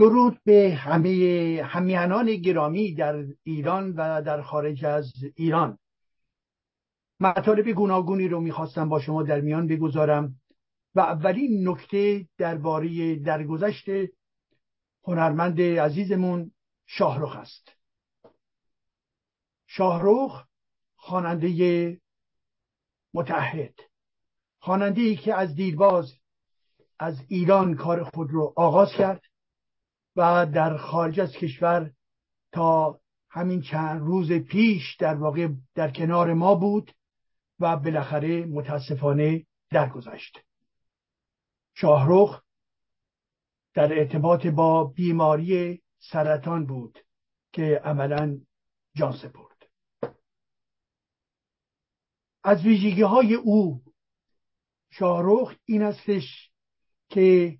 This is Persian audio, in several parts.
درود به همه همیهنان گرامی در ایران و در خارج از ایران. مطالب گوناگونی رو می‌خواستم با شما در میان بگذارم و اولین نکته درباره درگذشت هنرمند عزیزمون شاهروخ است. شاهروخ خواننده متحد خواننده ای که از دیرباز از ایران کار خود رو آغاز کرد. و در خارج از کشور تا همین چند روز پیش در واقع در کنار ما بود و بالاخره متاسفانه درگذشت. شاهروخ در ارتباط با بیماری سرطان بود که عملا جان سپرد. از ویژگی های او شاهروخ این استش که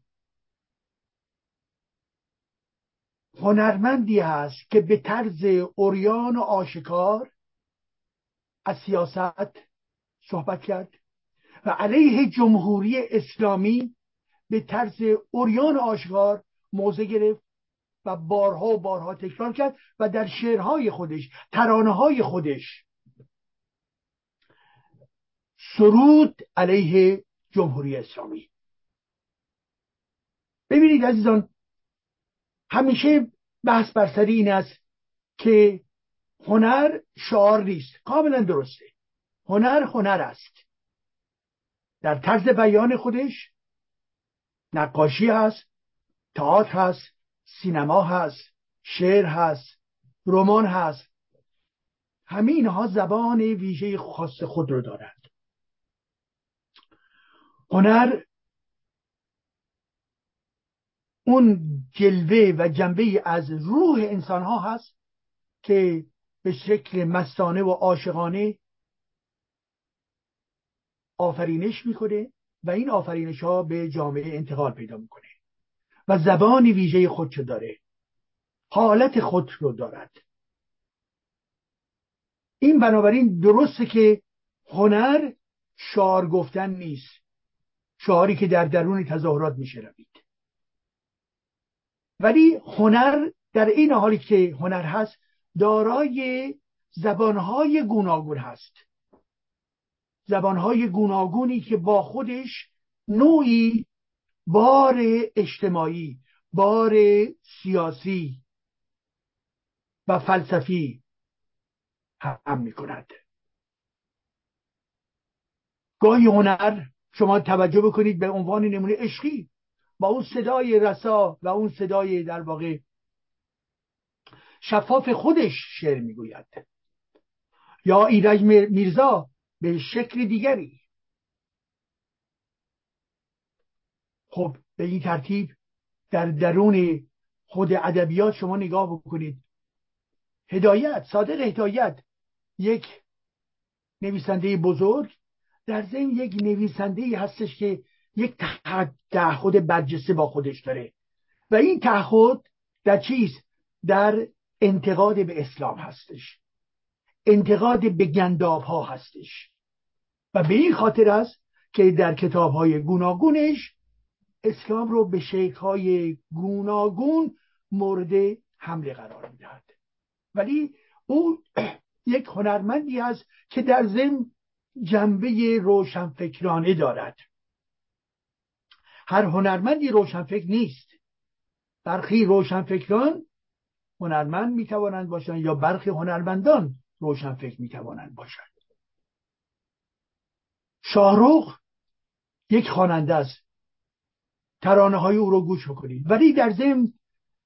هنرمندی هست که به طرز اوریان و آشکار از سیاست صحبت کرد و علیه جمهوری اسلامی به طرز اوریان و آشکار موضع گرفت و بارها و بارها تکرار کرد و در شعرهای خودش ترانه های خودش سرود علیه جمهوری اسلامی. ببینید عزیزان همیشه بحث بر سر این است که هنر شعار نیست. کاملا درسته. هنر هنر است. در طرز بیان خودش نقاشی هست تئاتر هست سینما هست شعر هست رمان هست. همه اینها زبان ویژه خاص خود رو دارند. هنر اون جلوه و جنبه از روح انسان ها هست که به شکل مستانه و عاشقانه آفرینش می‌کنه و این آفرینش ها به جامعه انتقال پیدا می‌کنه و زبان ویژه خودشو داره حالت خود رو دارد. این بنابراین درسته که هنر شعار گفتن نیست شعاری که در درون تظاهرات میشنوید ولی هنر در این حالی که هنر هست دارای زبانهای گوناگون هست. زبانهای گوناگونی که با خودش نوعی بار اجتماعی بار سیاسی و فلسفی هم می کند گاهی هنر شما توجه بکنید به عنوان نمونه عشقی با اون صدای رسا و اون صدای در واقع شفاف خودش شعر می‌گوید. یا ایرج میرزا به شکل دیگری. خب به این ترتیب در درون خود ادبیات شما نگاه بکنید. هدایت صادق هدایت یک نویسنده بزرگ در ضمن یک نویسنده هستش که یک تعهد برجسته با خودش داره. و این تعهد در چیز؟ در انتقاد به اسلام هستش. انتقاد به گنداب ها هستش. و به این خاطر است که در کتاب های گوناگونش اسلام رو به شکل های گوناگون مورد حمله قرار می‌دهد. ولی او یک هنرمندی است که در ضمن جنبه روشنفکرانه دارد. هر هنرمندی روشنفکر نیست. برخی روشنفکران هنرمند می‌توانند باشند یا برخی هنرمندان روشنفکر می‌توانند باشند. شاهروخ یک خواننده است. ترانه های او رو گوش بکنید. ولی در ضمن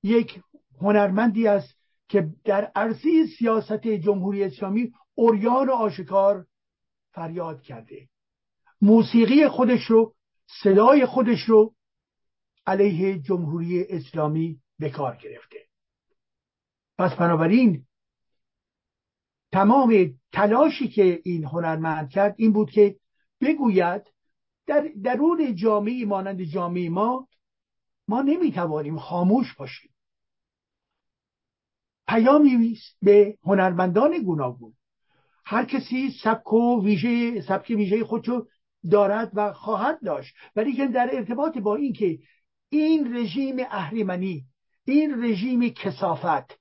یک هنرمندی است که در عرصه سیاست جمهوری اسلامی اوریان و آشکار فریاد کرده. موسیقی خودش رو صدای خودش رو علیه جمهوری اسلامی به کار گرفته. پس بنابراین تمام تلاشی که این هنرمند کرد این بود که بگوید در درون جامعه مانند جامعه ما ما نمی‌توانیم خاموش باشیم. پیامی به هنرمندان گوناگون. هر کسی سبک و ویژه سبک ویژه خودشو دارد و خواهد داشت. ولی که در ارتباط با اینکه این رژیم اهریمنی این رژیم کسافت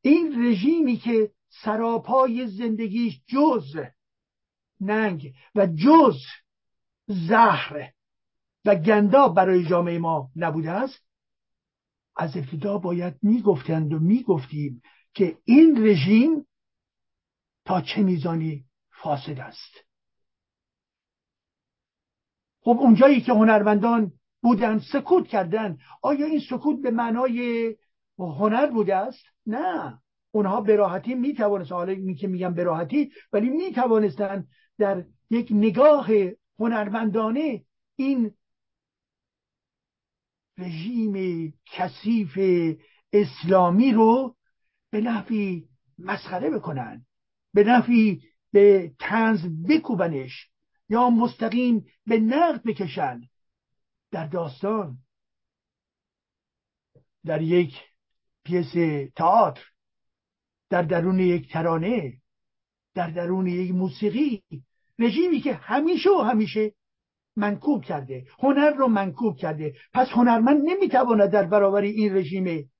این رژیمی که سراپای زندگیش جز ننگ و جز زهر و گندا برای جامعه ما نبوده است از ابتدا باید می‌گفتند و می‌گفتیم که این رژیم تا چه میزانی فاسد است. خب اونجایی که هنرمندان بودن سکوت کردن آیا این سکوت به معنای هنر بوده است؟ نه. اونها به راحتی می‌توانستن حالا این که میگم به راحتی ولی می‌توانستن در یک نگاه هنرمندانه این رژیم کثیف اسلامی رو به نحوی مسخره بکنن به نحوی به تنز بکوبنش. یا مستقیم به نقد بکشن. در داستان در یک پیس تئاتر در درون یک ترانه در درون یک موسیقی رژیمی که همیشه و همیشه منکوب کرده. هنر رو منکوب کرده. پس هنرمند نمی‌تواند در برابر این رژیم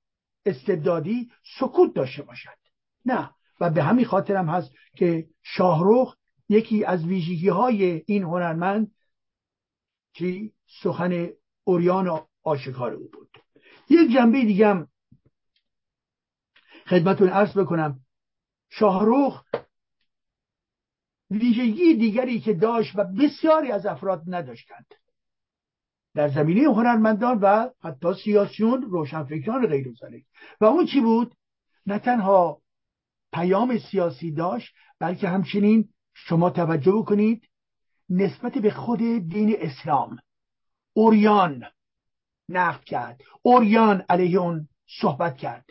استبدادی سکوت داشته باشد. نه و به همین خاطرم هست که شاهروخ یکی از ویژگی های این هنرمند چی سخن اوریان آشکار او بود. یک جنبه دیگم خدمتون عرض بکنم. شاهروخ ویژگی دیگری که داشت و بسیاری از افراد نداشتند. در زمینه هنرمندان و حتی سیاسیون روشنفکران غیر و اون چی بود؟ نه تنها پیام سیاسی داشت بلکه همچنین شما توجه کنید نسبت به خود دین اسلام. اوریان نقد کرد. اوریان علیه اون صحبت کرد.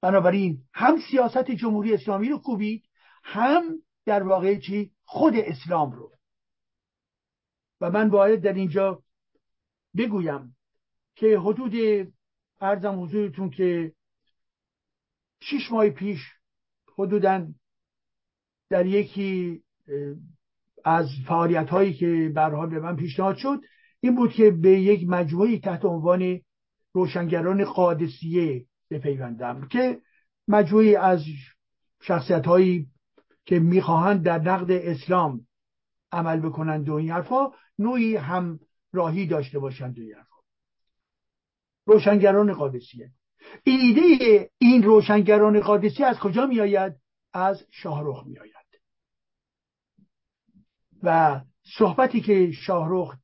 بنابراین هم سیاست جمهوری اسلامی رو کوبید هم در واقع چی؟ خود اسلام رو. و من باید در اینجا بگویم که حدود ارزم حضورتون که شیش ماه پیش حدودا در یکی از فعالیت هایی که برحال به من پیشنهاد شد این بود که به یک مجموعی تحت عنوان روشنگران قادسیه بپیوندم که مجموعی از شخصیت هایی که می‌خواهند در نقد اسلام عمل بکنند و این حرفا نوعی هم راهی داشته باشند و این حرفا روشنگران قادسیه. ایده این روشنگران قادسی از کجا میآید؟ از شاهرخ میآید. و صحبتی که شاهرخ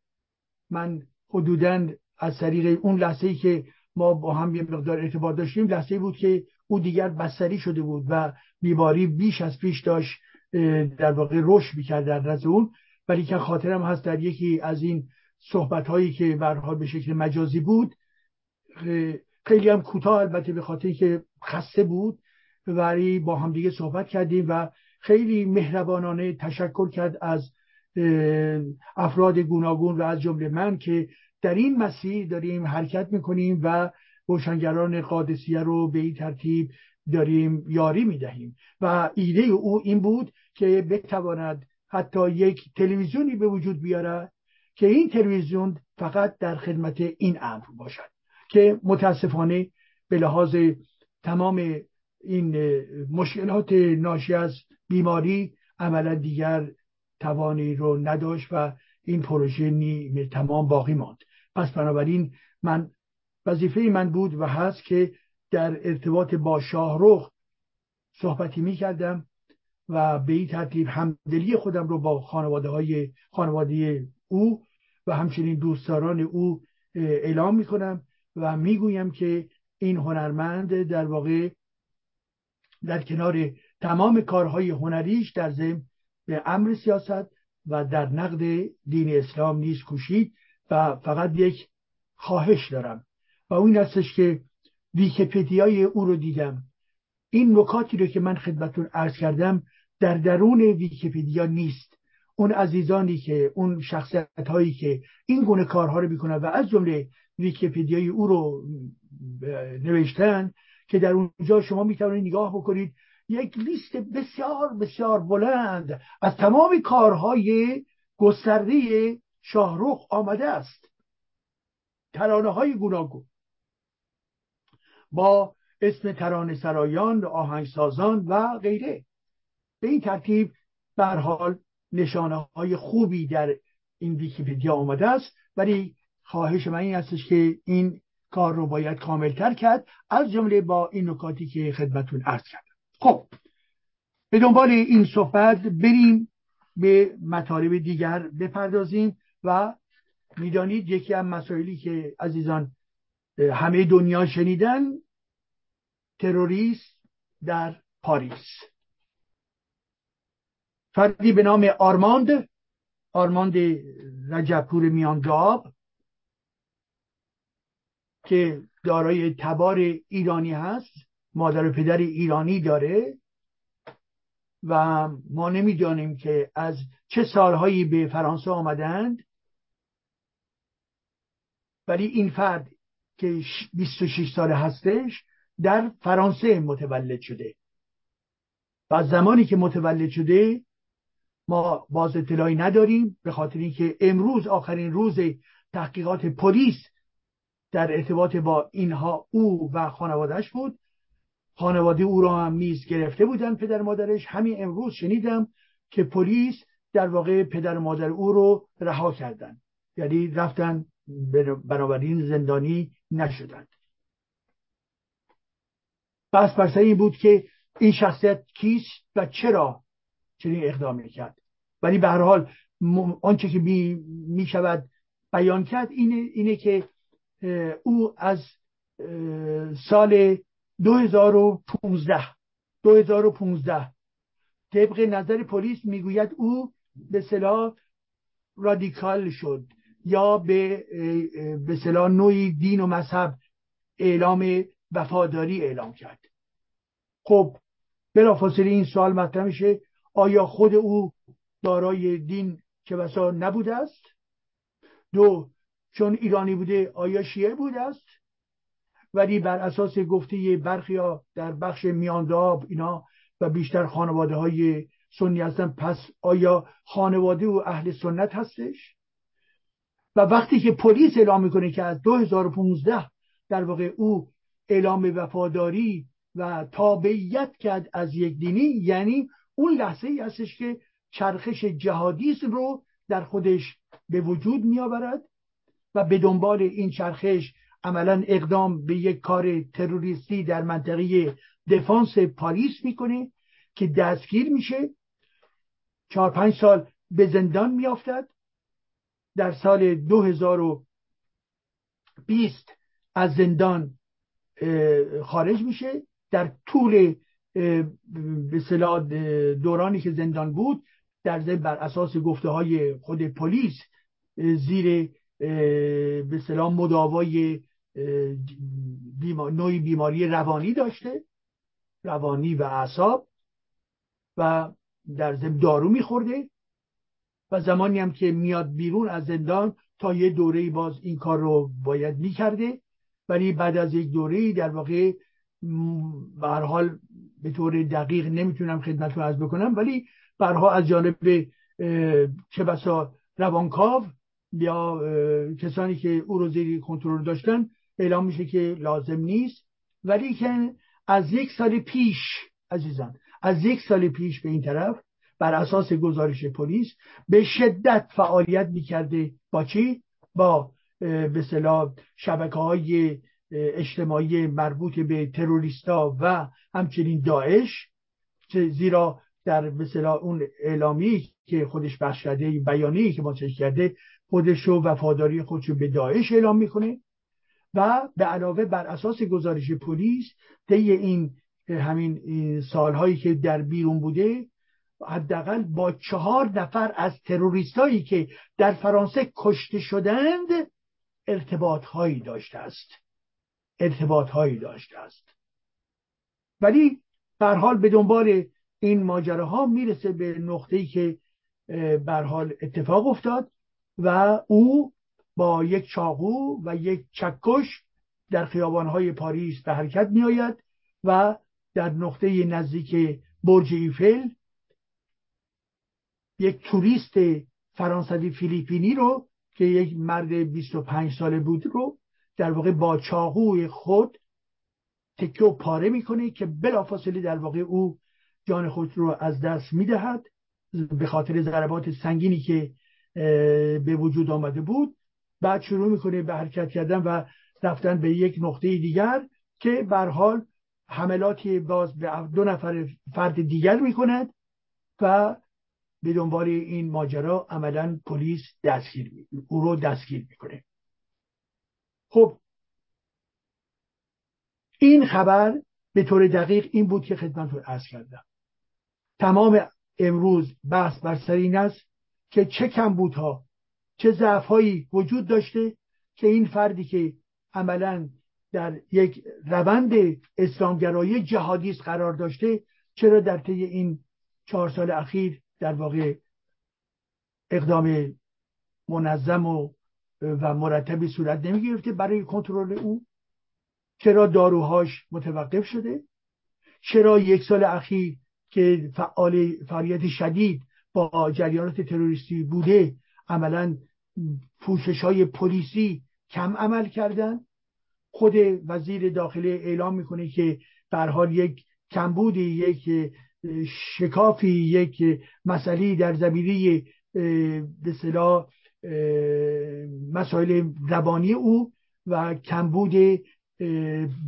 من حدودا از طریق اون لحظه ای که ما با هم یه مقدار ارتباط داشتیم لحظه بود که او دیگر بستری شده بود و بیماری بیش از پیش داشت در واقع رشد می‌کرد در نزد اون. ولی که خاطرم هست در یکی از این صحبت هایی که برها به شکل مجازی بود خیلی هم کوتاه البته به خاطر که خسته بود ولی با هم دیگه صحبت کردیم و خیلی مهربانانه تشکر کرد از افراد گوناگون و از جمله من که در این مسیر داریم حرکت می‌کنیم و روشنگران قادسیه رو به این ترتیب داریم یاری می‌دهیم. و ایده او این بود که بتواند حتی یک تلویزیونی به وجود بیارد که این تلویزیون فقط در خدمت این امر باشد که متاسفانه به لحاظ تمام این مشکلات ناشی از بیماری عملا دیگر توانی رو نداشت و این پروژه نیمه تمام باقی ماند. پس بنابراین من وظیفه من بود و هست که در ارتباط با شاهرخ صحبتی می کردم و به این ترتیب همدلی خودم رو با خانواده های خانواده او و همچنین دوستداران او اعلام می کنم و می‌گویم که این هنرمند در واقع در کنار تمام کارهای هنریش در ضمن به امر سیاست و در نقد دین اسلام نیز کوشید و فقط یک خواهش دارم. و اون هستش که ویکیپدیای او رو دیدم. این نکاتی رو که من خدمتون عرض کردم در درون ویکیپدیا نیست. اون عزیزانی که اون شخصیت هایی که این گونه کارها رو می‌کنن و از جمله ویکیپدیای او رو نوشتن که در اونجا شما می‌توانید نگاه بکنید یک لیست بسیار بسیار بلند از تمام کارهای گسترده شاهروخ آمده است. ترانه های گوناگون. با اسم ترانه سرایان آهنگسازان و غیره. به این ترتیب بر حال نشانه های خوبی در این ویکیپدیا آمده است. ولی خواهش من این هستش که این کار رو باید کاملتر کرد. از جمله با این نکاتی که خدمتون عرض کردم. خب به دنبال این صحبت بریم به مطالب دیگر بپردازیم و می‌دانید یکی از مسائلی که عزیزان همه دنیا شنیدن تروریست در پاریس. فردی به نام آرماند آرماند رجبپور میانگاب که دارای تبار ایرانی هست. مادر و پدر ایرانی داره و ما نمی‌دانیم که از چه سالهایی به فرانسه آمدند. ولی این فرد که 26 ساله هستش در فرانسه متولد شده. و زمانی که متولد شده ما باز اطلاعی نداریم به خاطر اینکه امروز آخرین روز تحقیقات پلیس در ارتباط با اینها او و خانوادهش بود. خانواده او را هم نیز گرفته بودن پدر مادرش. همین امروز شنیدم که پلیس در واقع پدر مادر او رو رها کردن. یعنی رفتن بنابراین زندانی نشدند بس بر این بود که این شخصیت کیست و چرا چنین اقدامی کرد ولی به هر حال آنچه که می, شود بیان کرد اینه, اینه که او از سال 2015 2015 طبق نظر پلیس می‌گوید او به صلاح رادیکال شد یا به به صلاح نوعی دین و مذهب اعلام وفاداری اعلام کرد. خب بلافاصله این سوال مطرح میشه آیا خود او دارای دین چه بسا نبوده است؟ دو چون ایرانی بوده آیا شیعه بوده است؟ ولی بر اساس گفته برخی ها در بخش میانداب اینا و بیشتر خانواده های سنی هستن پس آیا خانواده او اهل سنت هستش؟ و وقتی که پلیس اعلام می‌کنه که از 2015 در واقع او اعلام وفاداری و تابعیت کرد از یک دینی یعنی اون لحظه ای هستش که چرخش جهادیسم رو در خودش به وجود میآورد و به دنبال این چرخش عملا اقدام به یک کار تروریستی در منطقه دفانس پاریس می‌کنه که دستگیر میشه. چهار پنج سال به زندان میافتد. در سال 2020 از زندان خارج میشه. در طول به دورانی که زندان بود در ضمن بر اساس گفته های خود پلیس زیر به سلام مداوای نوعی بیماری روانی داشته روانی و اعصاب و در ضمن دارو میخورده و زمانی هم که میاد بیرون از زندان تا یه دوره باز این کار رو باید می‌کرده. ولی بعد از یک دوره در واقع به حال به طور دقیق نمی‌تونم خدمتتون از بکنم ولی برها از جانب چه بسا روانکاو یا کسانی که او رو زیر کنترل داشتن اعلام میشه که لازم نیست ولی که از یک سال پیش عزیزان از یک سال پیش به این طرف بر اساس گزارش پلیس به شدت فعالیت می‌کرده با چی؟ با به شبکه های اجتماعی مربوط به تروریستا و همچنین داعش زیرا در مثلا اون اعلامی که خودش بخش کرده بیانی که منتشر کرده خودش و وفاداری خودش به داعش اعلام می‌کنه و به علاوه بر اساس گزارش پلیس طی این همین سالهایی که در بیرون بوده حداقل با چهار نفر از تروریستایی که در فرانسه کشته شدند ارتباط هایی داشته است. ارتباط هایی داشته است. ولی بر حال به دنبال این ماجراها می‌رسه به نقطه‌ای که بر حال اتفاق افتاد و او با یک چاقو و یک چکش در خیابانهای پاریس به حرکت میآید و در نقطه نزدیک برج ایفل یک توریست فرانسوی فیلیپینی رو که یک مرد 25 ساله بود رو در واقع با چاقوی خود تکه و پاره می‌کنه که بلافاصله در واقع او جان خود رو از دست می‌دهد به خاطر ضربات سنگینی که به وجود آمده بود. بعد شروع می‌کنه به حرکت کردن و رفتن به یک نقطه دیگر که بر حال حملاتی باز به دو نفر فرد دیگر می‌کند و به دنبال این ماجرا عملا پلیس دستگیر او رو دستگیر می‌کنه. خب این خبر به طور دقیق این بود که خدمت ارز کردم. تمام امروز بحث بر سر این است که چه کمبودها چه ضعفهایی وجود داشته که این فردی که عملا در یک روند اسلامگرایی جهادیست قرار داشته چرا در طی این چهار سال اخیر در واقع اقدام منظم و و مرتبی صورت نمی گرفته برای کنترل او؟ چرا داروهاش متوقف شده؟ چرا یک سال اخیر که فعال فعالیت شدید با جریانات تروریستی بوده عملا پوشش های پلیسی کم عمل کردن. خود وزیر داخله اعلام می‌کنه که در حال یک کمبودی یک شکافی یک مسئله در زمینه به مسائل روانی او و کمبود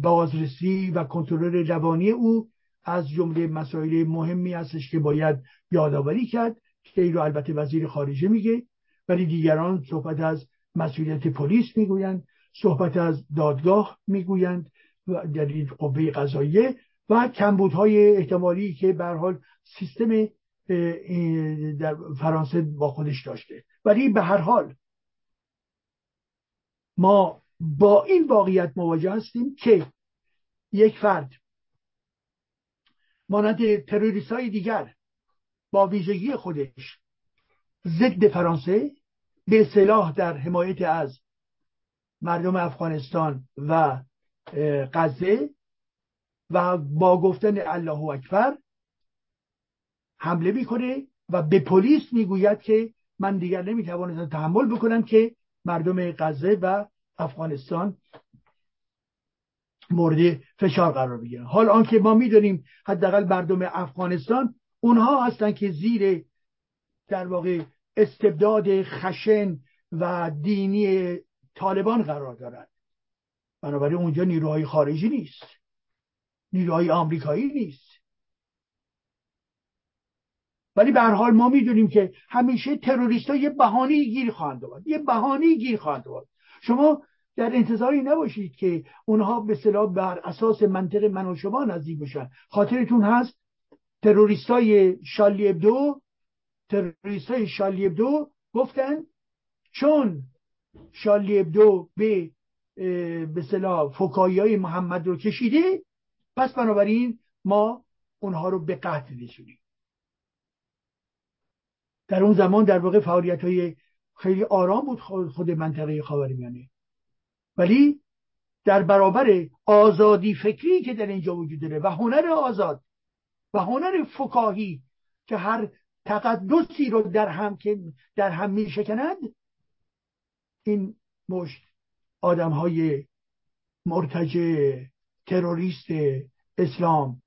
بازرسی و کنترل روانی او از جمله مسائل مهمی هستش که باید یادآوری کرد که این رو البته وزیر خارجه میگه. ولی دیگران صحبت از مسئولیت پلیس می‌گویند صحبت از دادگاه می‌گویند و در قوه قضاییه و کمبودهای احتمالی که به حال سیستم در فرانسه با خودش داشته. ولی به هر حال ما با این واقعیت مواجه هستیم که یک فرد مانند تروریست های دیگر با ویژگی خودش ضد فرانسه به صلاح در حمایت از مردم افغانستان و غزه و با گفتن الله اکبر حمله می‌کنه و به پلیس می‌گوید که من دیگر نمی‌توانستم تحمل بکنم که مردم غزه و افغانستان مورد فشار قرار بگیرن. حال آنکه ما می‌دونیم حداقل مردم افغانستان اونها هستند که زیر در واقع استبداد خشن و دینی طالبان قرار دارند بنابراین اونجا نیروهای خارجی نیست. نیروهای آمریکایی نیست. ولی به حال ما می‌دونیم که همیشه تروریست ها یه بهانه گیر خواهند آورد. یه بهانه گیر خواهند آورد. شما در انتظاری نباشید که اونها به صلاح بر اساس منطق من و شما نزدیک بشن. خاطرتون هست تروریست های شالی ابدو تروریست های شالی ابدو گفتن چون شالی ابدو به به صلاح فکایی های محمد رو کشیده پس بنابراین ما اونها رو به قتل رسونیم. در اون زمان در واقع فعالیت های خیلی آرام بود خود منطقه خاورمیانه. ولی در برابر آزادی فکری که در اینجا وجود داره و هنر آزاد و هنر فکاهی که هر تقدسی رو در هم که در هم می شکند این مشت آدم های مرتجع تروریست اسلام.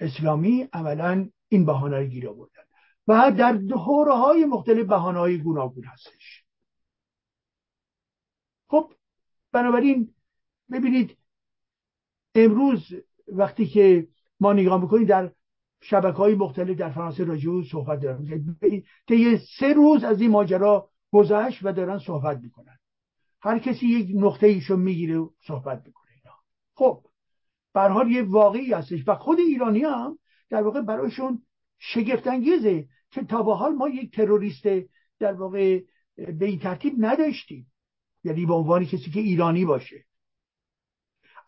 اسلامی عملا این بهانه رو گیر آوردن و در دوره های مختلف بهانه های گوناگون هستش. خب بنابراین ببینید امروز وقتی که ما نگاه می‌کنیم در شبکه های مختلف در فرانسه راجعه صحبت دارن. یه سه روز از این ماجرا گذشت و دارن صحبت می‌کنن. هر کسی یک نقطه ایشو می‌گیره و صحبت می‌کنه اینا. خب حال یه واقعی هستش و خود ایرانی هم در واقع برایشون شگفتانگیزه که تا به حال ما یک تروریست در واقع به این ترتیب نداشتیم. یعنی به عنوان کسی که ایرانی باشه.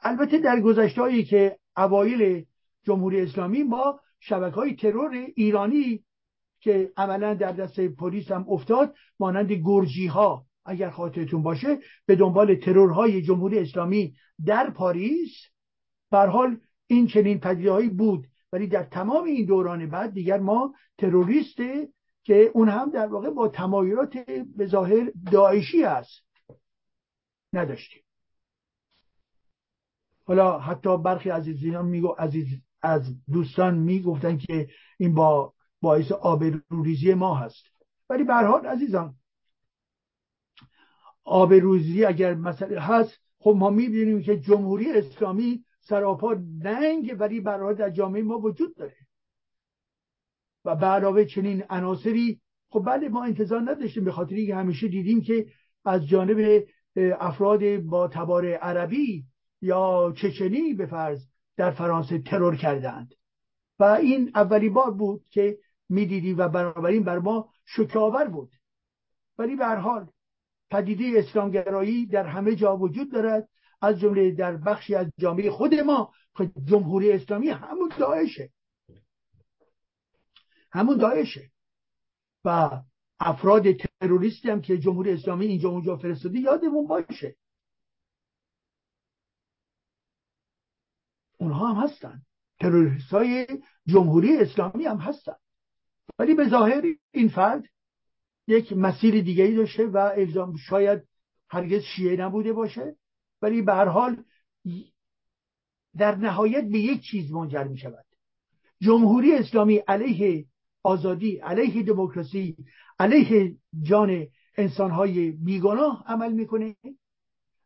البته در گذشته که اوایل جمهوری اسلامی ما شبکه های ترور ایرانی که عملا در دست پلیس هم افتاد مانند گرجی ها اگر خاطرتون باشه به دنبال ترورهای جمهوری اسلامی در پاریس. بر حال این چنین پدیدهایی بود. ولی در تمام این دوران بعد دیگر ما تروریست که اون هم در واقع با تمایلات به ظاهر داعشی است نداشتیم. حالا حتی برخی عزیزان میگو عزیز از دوستان می‌گفتن که این با باعث آبروریزی ما هست. ولی به حال عزیزان آبروریزی اگر مسئله هست خب ما می‌بینیم که جمهوری اسلامی سراپا ننگ ولی برای در جامعه ما وجود داره. و به علاوه چنین عناصری خب بله ما انتظار نداشتیم به خاطری که همیشه دیدیم که از جانب افراد با تبار عربی یا چچنی به فرض در فرانسه ترور کردند و این اولی بار بود که می‌دیدیم و بنابراین بر ما شکاور بود. ولی به هر حال پدیده اسلامگرایی در همه جا وجود دارد از جمله در بخشی از جامعه خود ما که جمهوری اسلامی همون داعشه. همون داعشه. و افراد تروریستی هم که جمهوری اسلامی اینجا اونجا فرستاده یادمون باشه. اونها هم هستن. تروریست های جمهوری اسلامی هم هستن. ولی به ظاهر این فرد یک مسیر دیگری داشته و الزام شاید هرگز شیعه نبوده باشه. ولی به هر حال در نهایت به یک چیز منجر می شود جمهوری اسلامی علیه آزادی علیه دموکراسی علیه جان انسانهای بیگناه عمل می‌کنه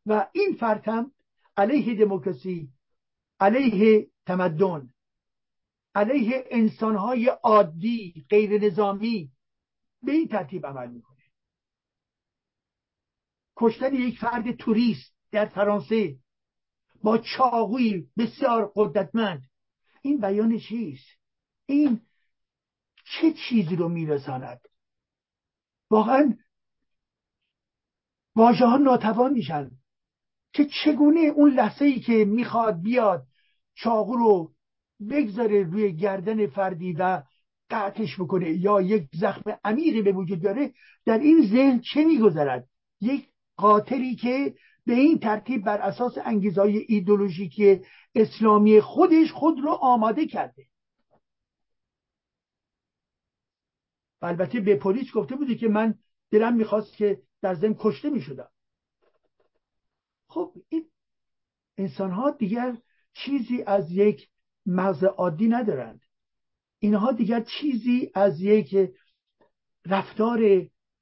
و این فرد هم علیه دموکراسی علیه تمدن علیه انسانهای عادی غیر نظامی به این ترتیب عمل می‌کنه. کشتن یک فرد توریست در فرانسه با چاقوی بسیار قدرتمند این بیان چیست؟ این چه چیزی رو میرساند؟ واقعا واژه ها ناتوان میشن. که چگونه اون لحظه ای که می‌خواد بیاد چاقو رو بگذاره روی گردن فردی و قطعش بکنه یا یک زخم عمیقی به وجود داره در این ذهن چه میگذرد؟ یک قاتلی که به این ترتیب بر اساس انگیزهای ایدولوژیکی اسلامی خودش خود رو آماده کرده. البته به پلیس گفته بودی که من دلم می‌خواست که در زم کشته می‌شدم. خب این انسان ها دیگر چیزی از یک مغز عادی ندارند. اینها دیگر چیزی از یک رفتار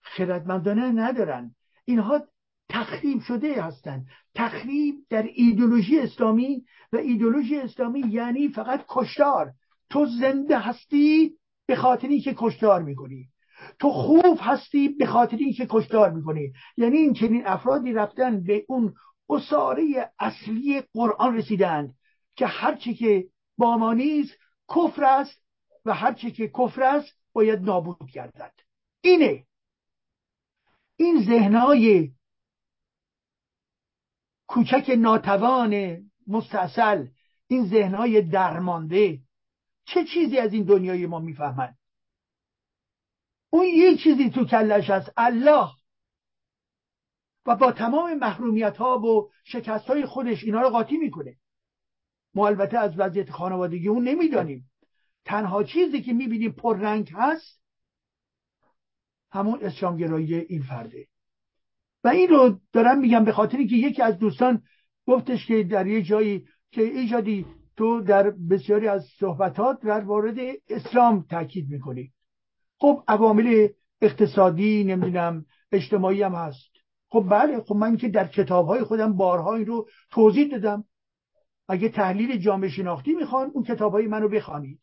خردمندانه ندارند. اینها تخریب شده هستند. تخریب در ایدولوژی اسلامی و ایدولوژی اسلامی یعنی فقط کشتار. تو زنده هستی به خاطر که کشتار می‌کنی. تو خوب هستی به خاطر که کشتار می‌کنی. یعنی این چنین افرادی رفتن به اون اصاره اصلی قرآن رسیدند که هرچی که با ما نیست کفر است و هرچی که کفر است باید نابود گردد. اینه. این ذهنهای کوچک ناتوان مستاصل این ذهنهای درمانده چه چیزی از این دنیای ما می‌فهمند؟ اون یه چیزی تو کلش هست الله. و با تمام محرومیت ها و شکست های خودش اینا رو قاطی می‌کنه. ما البته از وضعیت خانوادگی اون نمی‌دانیم. تنها چیزی که می‌بینیم پررنگ هست همون اسلامگرایی این فرده. و این رو دارم میگم به خاطری که یکی از دوستان گفتش که در یه جایی که ایجادی تو در بسیاری از صحبتات در وارد اسلام تاکید می‌کنی. خب عوامل اقتصادی نمی‌دونم اجتماعی هم هست. خب بله خب من که در کتاب های خودم بارها این رو توضیح دادم. اگه تحلیل جامعه شناختی می‌خوان اون کتاب های منو بخوانید.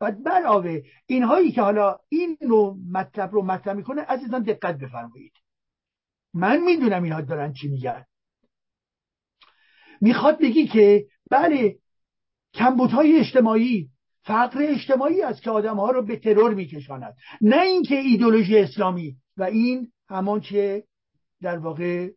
و علاوه اینهایی که حالا این نوع مطلب رو مطرح می‌کنه عزیزان دقت بفرمایید. من می‌دونم اینها دارن چی میگن. می‌خواد بگی که بله کمبودهای اجتماعی فقر اجتماعی است که آدم ها رو به ترور میکشاند. نه اینکه ایدولوژی اسلامی و این همان که در واقع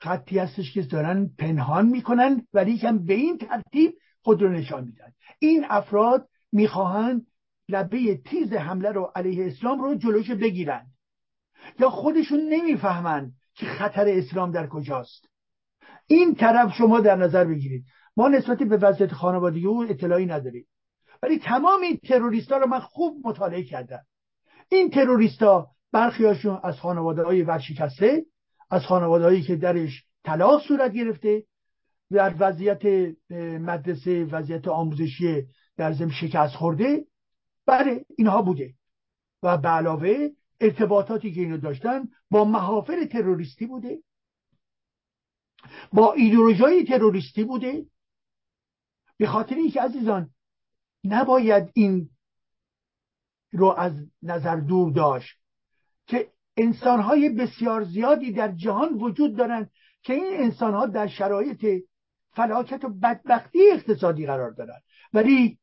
خطی هستش که دارن پنهان می‌کنن ولی هم به این ترتیب خود رو نشان میدن. این افراد می‌خواهند لبه تیز حمله رو علیه اسلام رو جلوش بگیرن یا خودشون نمی‌فهمن که خطر اسلام در کجاست. این طرف شما در نظر بگیرید. ما نسبت به وضعیت خانوادگی او اطلاعی نداریم. ولی تمام این تروریستا رو من خوب مطالعه کردم. این تروریستا برخیاشون از خانواده های ورشکسته از خانواده هایی که درش طلاق صورت گرفته در وضعیت مدرسه وضعیت آموزشی در زم شکست خورده. بله اینها بوده. و به علاوه ارتباطاتی که اینو داشتن با محافل تروریستی بوده. با ایدولوژی تروریستی بوده. به خاطر اینکه عزیزان نباید این رو از نظر دور داشت. که انسانهای بسیار زیادی در جهان وجود دارند که این انسانها در شرایط فلاکت و بدبختی اقتصادی قرار دارند. ولی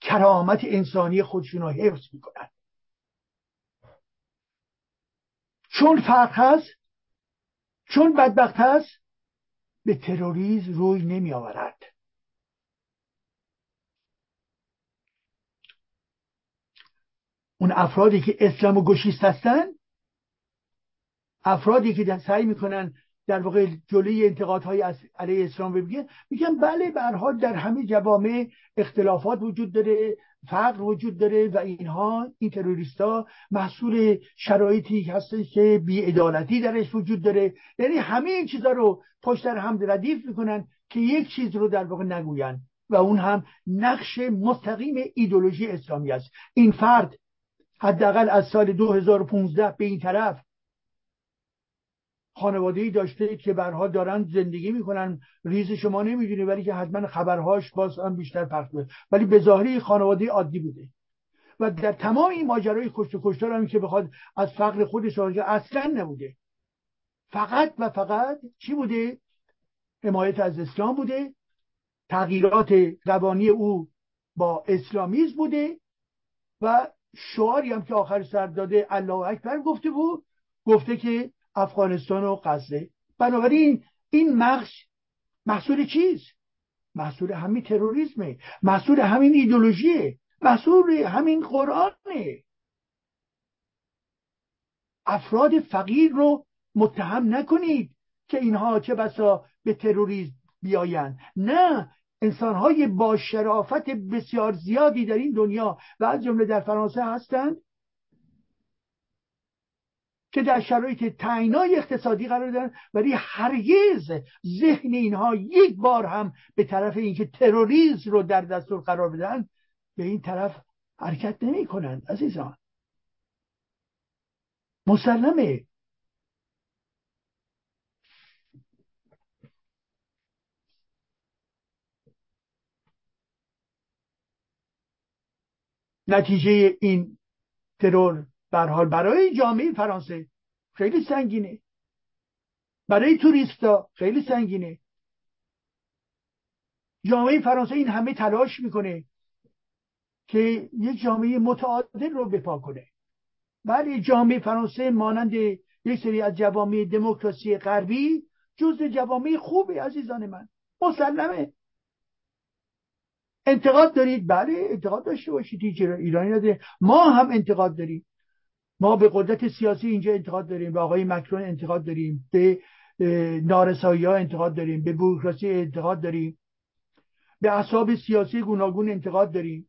کرامت انسانی خودشون رو حفظ می‌کنن چون فرق هست چون بدبخت هست به تروریسم روی نمی آورد اون افرادی که اسلام و گشیست هستن افرادی که سعی می‌کنن در واقع جلوی انتقادهای علیه اسلام بگیرن میگن بله به در همه جوامع اختلافات وجود داره فقر وجود داره و اینها این تروریستا محصول شرایطی هستن که بیعدالتی درش وجود داره. یعنی همه این چیزها رو پشت در هم ردیف می‌کنن که یک چیز رو در واقع نگوین و اون هم نقش مستقیم ایدولوژی اسلامی است. این فرد حداقل از سال 2015 به این طرف خانواده ای داشته که برها دارن زندگی می‌کنن ریز شما نمی‌دونه ولی که حتما خبرهاش باز هم بیشتر پخش بوده ولی به ظاهری خانواده عادی بوده. و در تمام این ماجرای کشت و کشتار هم که بخواد از فقر خودش اصلا نبوده. فقط و فقط چی بوده؟ حمایت از اسلام بوده. تغییرات روانی او با اسلامیز بوده. و شعاری هم که آخر سر داده الله اکبر گفته بود. گفته که افغانستان و غزه. بنابراین این مخش محصول چیز محصول همین تروریسمه. محصول همین ایدولوژیه. محصول همین قرآنه. افراد فقیر رو متهم نکنید که اینها چه بسا به تروریسم بیایند. نه انسانهای با شرافت بسیار زیادی در این دنیا و از جمله در فرانسه هستند که در شرایط تعینای اقتصادی قرار دارن ولی هرگز ذهن اینها یک بار هم به طرف اینکه تروریسم رو در دستور قرار بدن به این طرف حرکت نمی کنند عزیزان. مسلمه. نتیجه این ترور حال برای جامعه فرانسه خیلی سنگینه. برای توریستا خیلی سنگینه. جامعه فرانسه این همه تلاش می‌کنه که یک جامعه متعادل رو بپا کنه. ولی جامعه فرانسه مانند یک سری از جوامع دموکراسی غربی جز جوامع خوبه عزیزان من. مسلمه. انتقاد دارید؟ بله انتقاد داشته باشید. ایرانی نداره. ما هم انتقاد داریم. ما به قدرت سیاسی اینجا انتقاد داریم به آقای مکرون انتقاد داریم به نارسایی ها انتقاد داریم به بوروکراسی انتقاد داریم به اصحاب سیاسی گوناگون انتقاد داریم.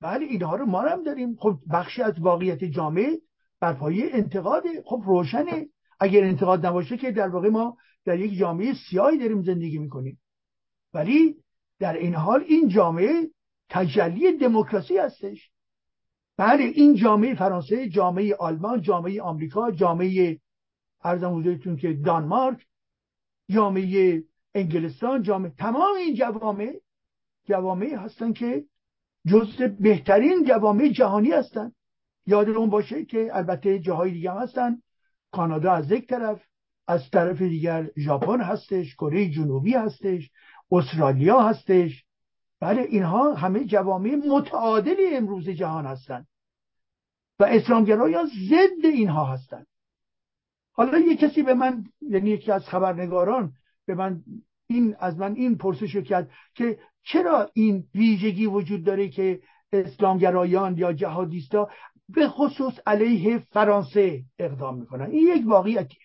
بله اینها رو ما هم داریم. خب بخشی از واقعیت جامعه بر پایه انتقاده. خب روشنه. اگر انتقاد نباشه که در واقع ما در یک جامعه سیاهی داریم زندگی می‌کنیم. ولی در این حال این جامعه تجلی دموکراسی هستش. بله این جامعه فرانسه جامعه آلمان جامعه آمریکا جامعه ارزم حضورتون که دانمارک جامعه انگلستان جامعه تمام این جوامع جوامع هستن که جز بهترین جوامع جهانی هستن. یادمون باشه که البته جاهای دیگه هم هستن. کانادا از یک طرف از طرف دیگر ژاپن هستش کره جنوبی هستش استرالیا هستش. بله اینها همه جوامع متعادل امروز جهان هستند. و اسلامگرایان ضد اینها هستند. حالا یه کسی به من یعنی یکی از خبرنگاران به من این از من این پرسش کرد که چرا این ویژگی وجود داره که اسلامگرایان یا جهادیستا به خصوص علیه فرانسه اقدام می‌کنن؟ این یک واقعیتی.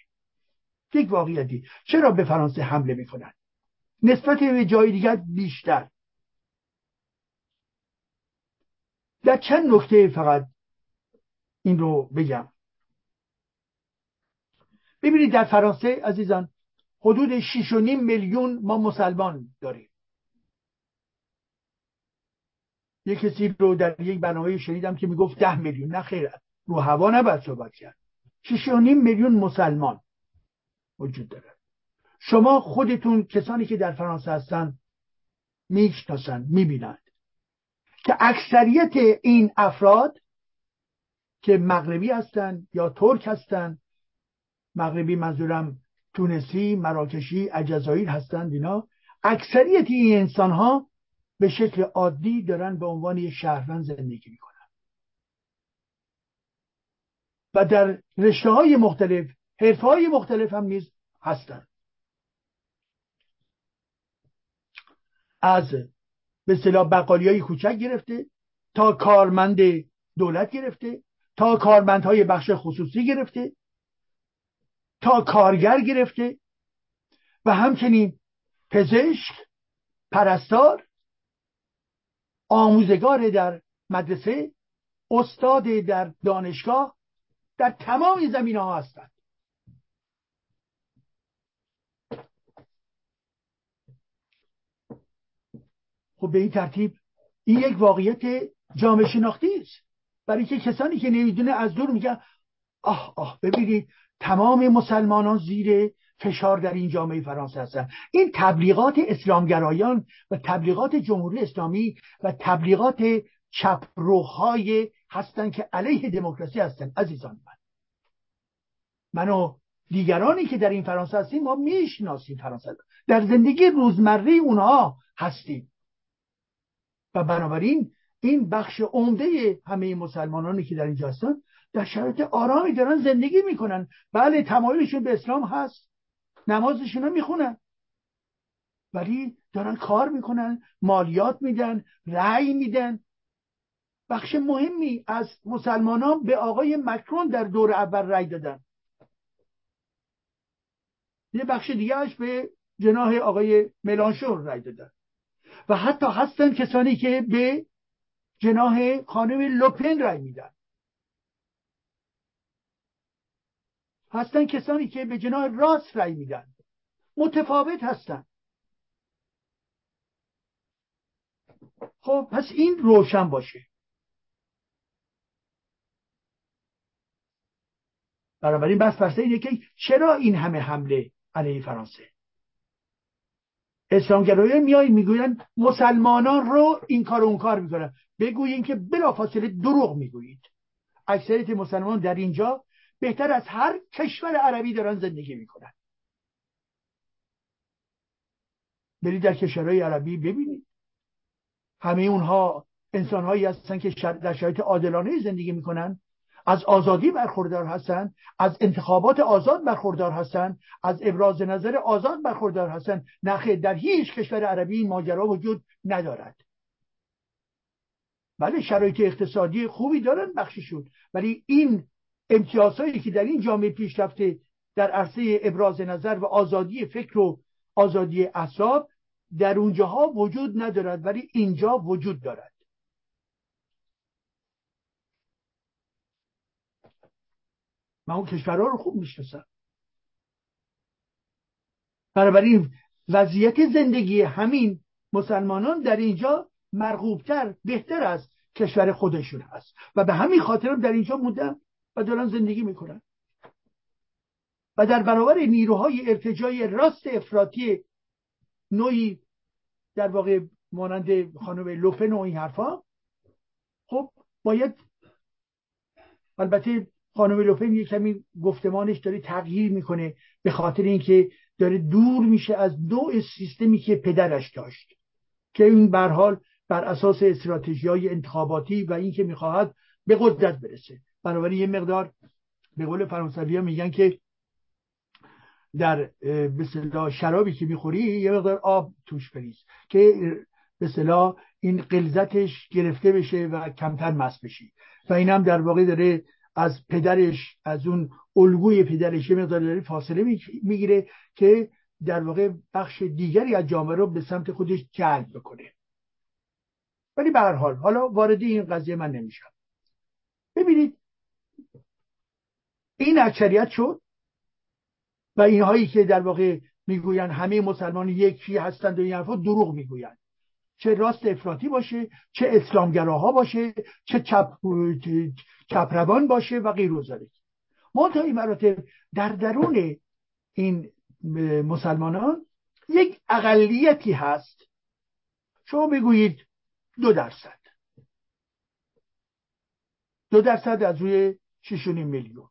یک واقعیتی. چرا به فرانسه حمله می‌کنن؟ نسبت به جای دیگر بیشتر. در چند نکته فقط این رو بگم. ببینید در فرانسه عزیزان حدود 6.5 میلیون ما مسلمان داریم. یک کسی رو در یک برنامه شنیدم که می‌گفت ده میلیون. نه خیر رو هوا نباید صحبت کرد. 6.5 میلیون مسلمان وجود داره. شما خودتون کسانی که در فرانسه هستن می‌شناسند می‌بینند. که اکثریت این افراد که مغربی هستند یا ترک هستند مغربی منظورم تونسی مراکشی اجزایر هستند اینا اکثریت این انسان ها به شکل عادی دارن به عنوان یک شهروند زندگی می‌کنن. و در رشته های مختلف حرفه های مختلف هم نیز هستند از به اصطلاح بقالی کوچک گرفته تا کارمند دولت گرفته تا کارمندهای بخش خصوصی گرفته تا کارگر گرفته و همچنین پزشک پرستار آموزگار در مدرسه استاد در دانشگاه در تمام زمین ها هستند. خب به این ترتیب این یک واقعیت جامعه شناختی است. برای که کسانی که نمی‌دونه از دور میگن آه آه ببینید تمام مسلمانان زیر فشار در این جامعه فرانسه هستن. این تبلیغات اسلامگرایان و تبلیغات جمهوری اسلامی و تبلیغات چپروهای هستند که علیه دموکراسی هستند عزیزان من. من و دیگرانی که در این فرانسه هستیم ما می‌شناسیم فرانسه در زندگی روزمره اونها هستیم. و بنابراین این بخش عمده همه مسلمانانی که در اینجا هستن در شرایط آرامی دارن زندگی می‌کنن. بله تمایلشون به اسلام هست. نمازشون رو می‌خونن. ولی دارن کار می‌کنن مالیات میدن رأی میدن. بخش مهمی از مسلمانان به آقای مکرون در دور اول رأی دادن. یه بخش دیگهش به جناح آقای ملانشون رأی دادن. و حتی هستن کسانی که به جناح خانم لوپن رأی میدن. هستن کسانی که به جناح راست رأی میدن. متفاوت هستن. خب پس این روشن باشه. بنابراین بس پرسه اینه که چرا این همه حمله علیه فرانسه؟ اسلامگرایان میایی می‌گویند مسلمانان رو این کار و اون کار می‌کنن. بگویین که بلافاصله دروغ می‌گویید. اکثریت مسلمان در اینجا بهتر از هر کشور عربی دارن زندگی می‌کنن. برید در کشورهای عربی ببینید. همه اونها انسانهایی هستن که در شرایط عادلانه زندگی می‌کنن. از آزادی برخوردار هستند از انتخابات آزاد برخوردار هستند از ابراز نظر آزاد برخوردار هستند نخیر در هیچ کشور عربی این ماجرا وجود ندارد. بله شرایط اقتصادی خوبی دارن بخششون ولی این امتیازهایی که در این جامعه پیشرفته در عرصه ابراز نظر و آزادی فکر و آزادی اعصاب در اونجاها وجود ندارد ولی اینجا وجود دارد. من اون کشورها رو خوب می‌شناسم. بنابراین وضعیت زندگی همین مسلمانان در اینجا مرغوبتر بهتر از کشور خودشون هست. و به همین خاطر در اینجا موندن و دارن زندگی می‌کنن. و در برابر نیروهای ارتجای راست افراطی نوعی در واقع مانند خانم لوپن و این حرفا خب باید البته خانم لوپن یک کمی گفتمانش داره تغییر می‌کنه به خاطر اینکه داره دور میشه از نوع سیستمی که پدرش داشت. که این حال بر اساس استراتژی انتخاباتی و اینکه می‌خواهد به قدرت برسه. بنابراین یه مقدار به قول فرانسوی ها میگن که در به شرابی که می‌خوری یه مقدار آب توش بریز که به این قلزتش گرفته بشه و کمتر مس بشی. و این هم در واقع داره از پدرش از اون الگوی پدرش یه مقدار فاصله می‌گیره که در واقع بخش دیگری از جامعه رو به سمت خودش جلب بکنه. ولی به هر حال حالا وارد این قضیه من نمیشم. ببینید این اکثریت شد و اینهایی که در واقع می‌گویند همه مسلمان یکی هستند و این حرفا دروغ می‌گویند. چه راست افراطی باشه چه اسلامگراها باشه چه چپ چپروان باشه و غیر ذالک تا این مراتب در درون این مسلمانان یک اقلیتی هست. شما بگویید دو درصد. دو درصد از روی 6 میلیون.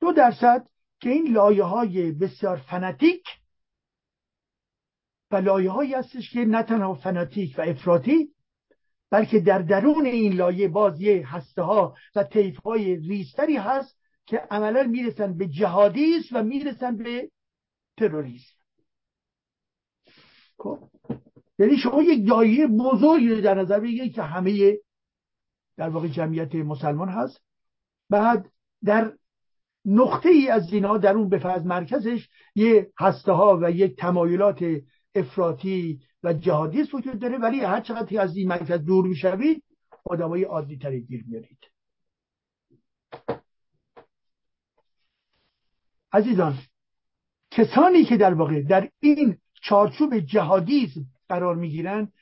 دو درصد که این لایه های بسیار فناتیک و لایه هایی هستش که نه تنها فناتیک و افراطی بلکه در درون این لایه باز یه هسته ها و طیف های ریستری هست که عملا می‌رسن به جهادیسم و می‌رسن به تروریسم خب یعنی شما یک دایره بزرگی در نظر بگیرید که همه در واقع جمعیت مسلمان هست. بعد در نقطه ای از اینا در اون به مرکزش یه هسته ها و یک تمایلات افراطی و جهادی وجود داره ولی هر چقدر از این مرکز دور می‌شوید آدمای عادی تری گیر میارید عزیزان کسانی که در واقع در این چارچوب جهادیزم قرار می‌گیرند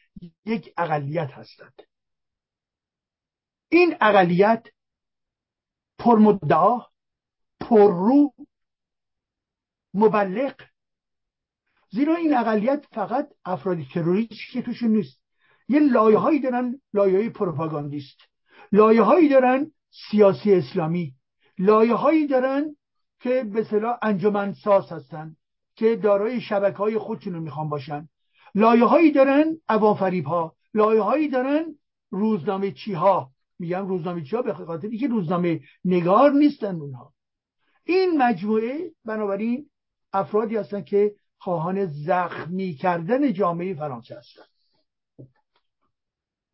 یک اقلیت هستند. این اقلیت پرمدعا پررو مبلغ زیرا این اقلیت فقط افراد تروریستی که توشون نیست. یه لایه هایی دارن لایه های پروپاگاندیست. لایه هایی دارن سیاسی اسلامی. لایه هایی دارن که به صلاح انجمن ساز هستن که دارای شبکه های خودشون رو می‌خوان باشن. لایه هایی دارن عوام ها لایه هایی دارن روزنامه چی ها میگم روزنامه چی ها به خاطر که روزنامه نگار نیستن اونها. این مجموعه بنابراین افرادی هستن که خواهان زخمی کردن جامعه فرانسه هستن.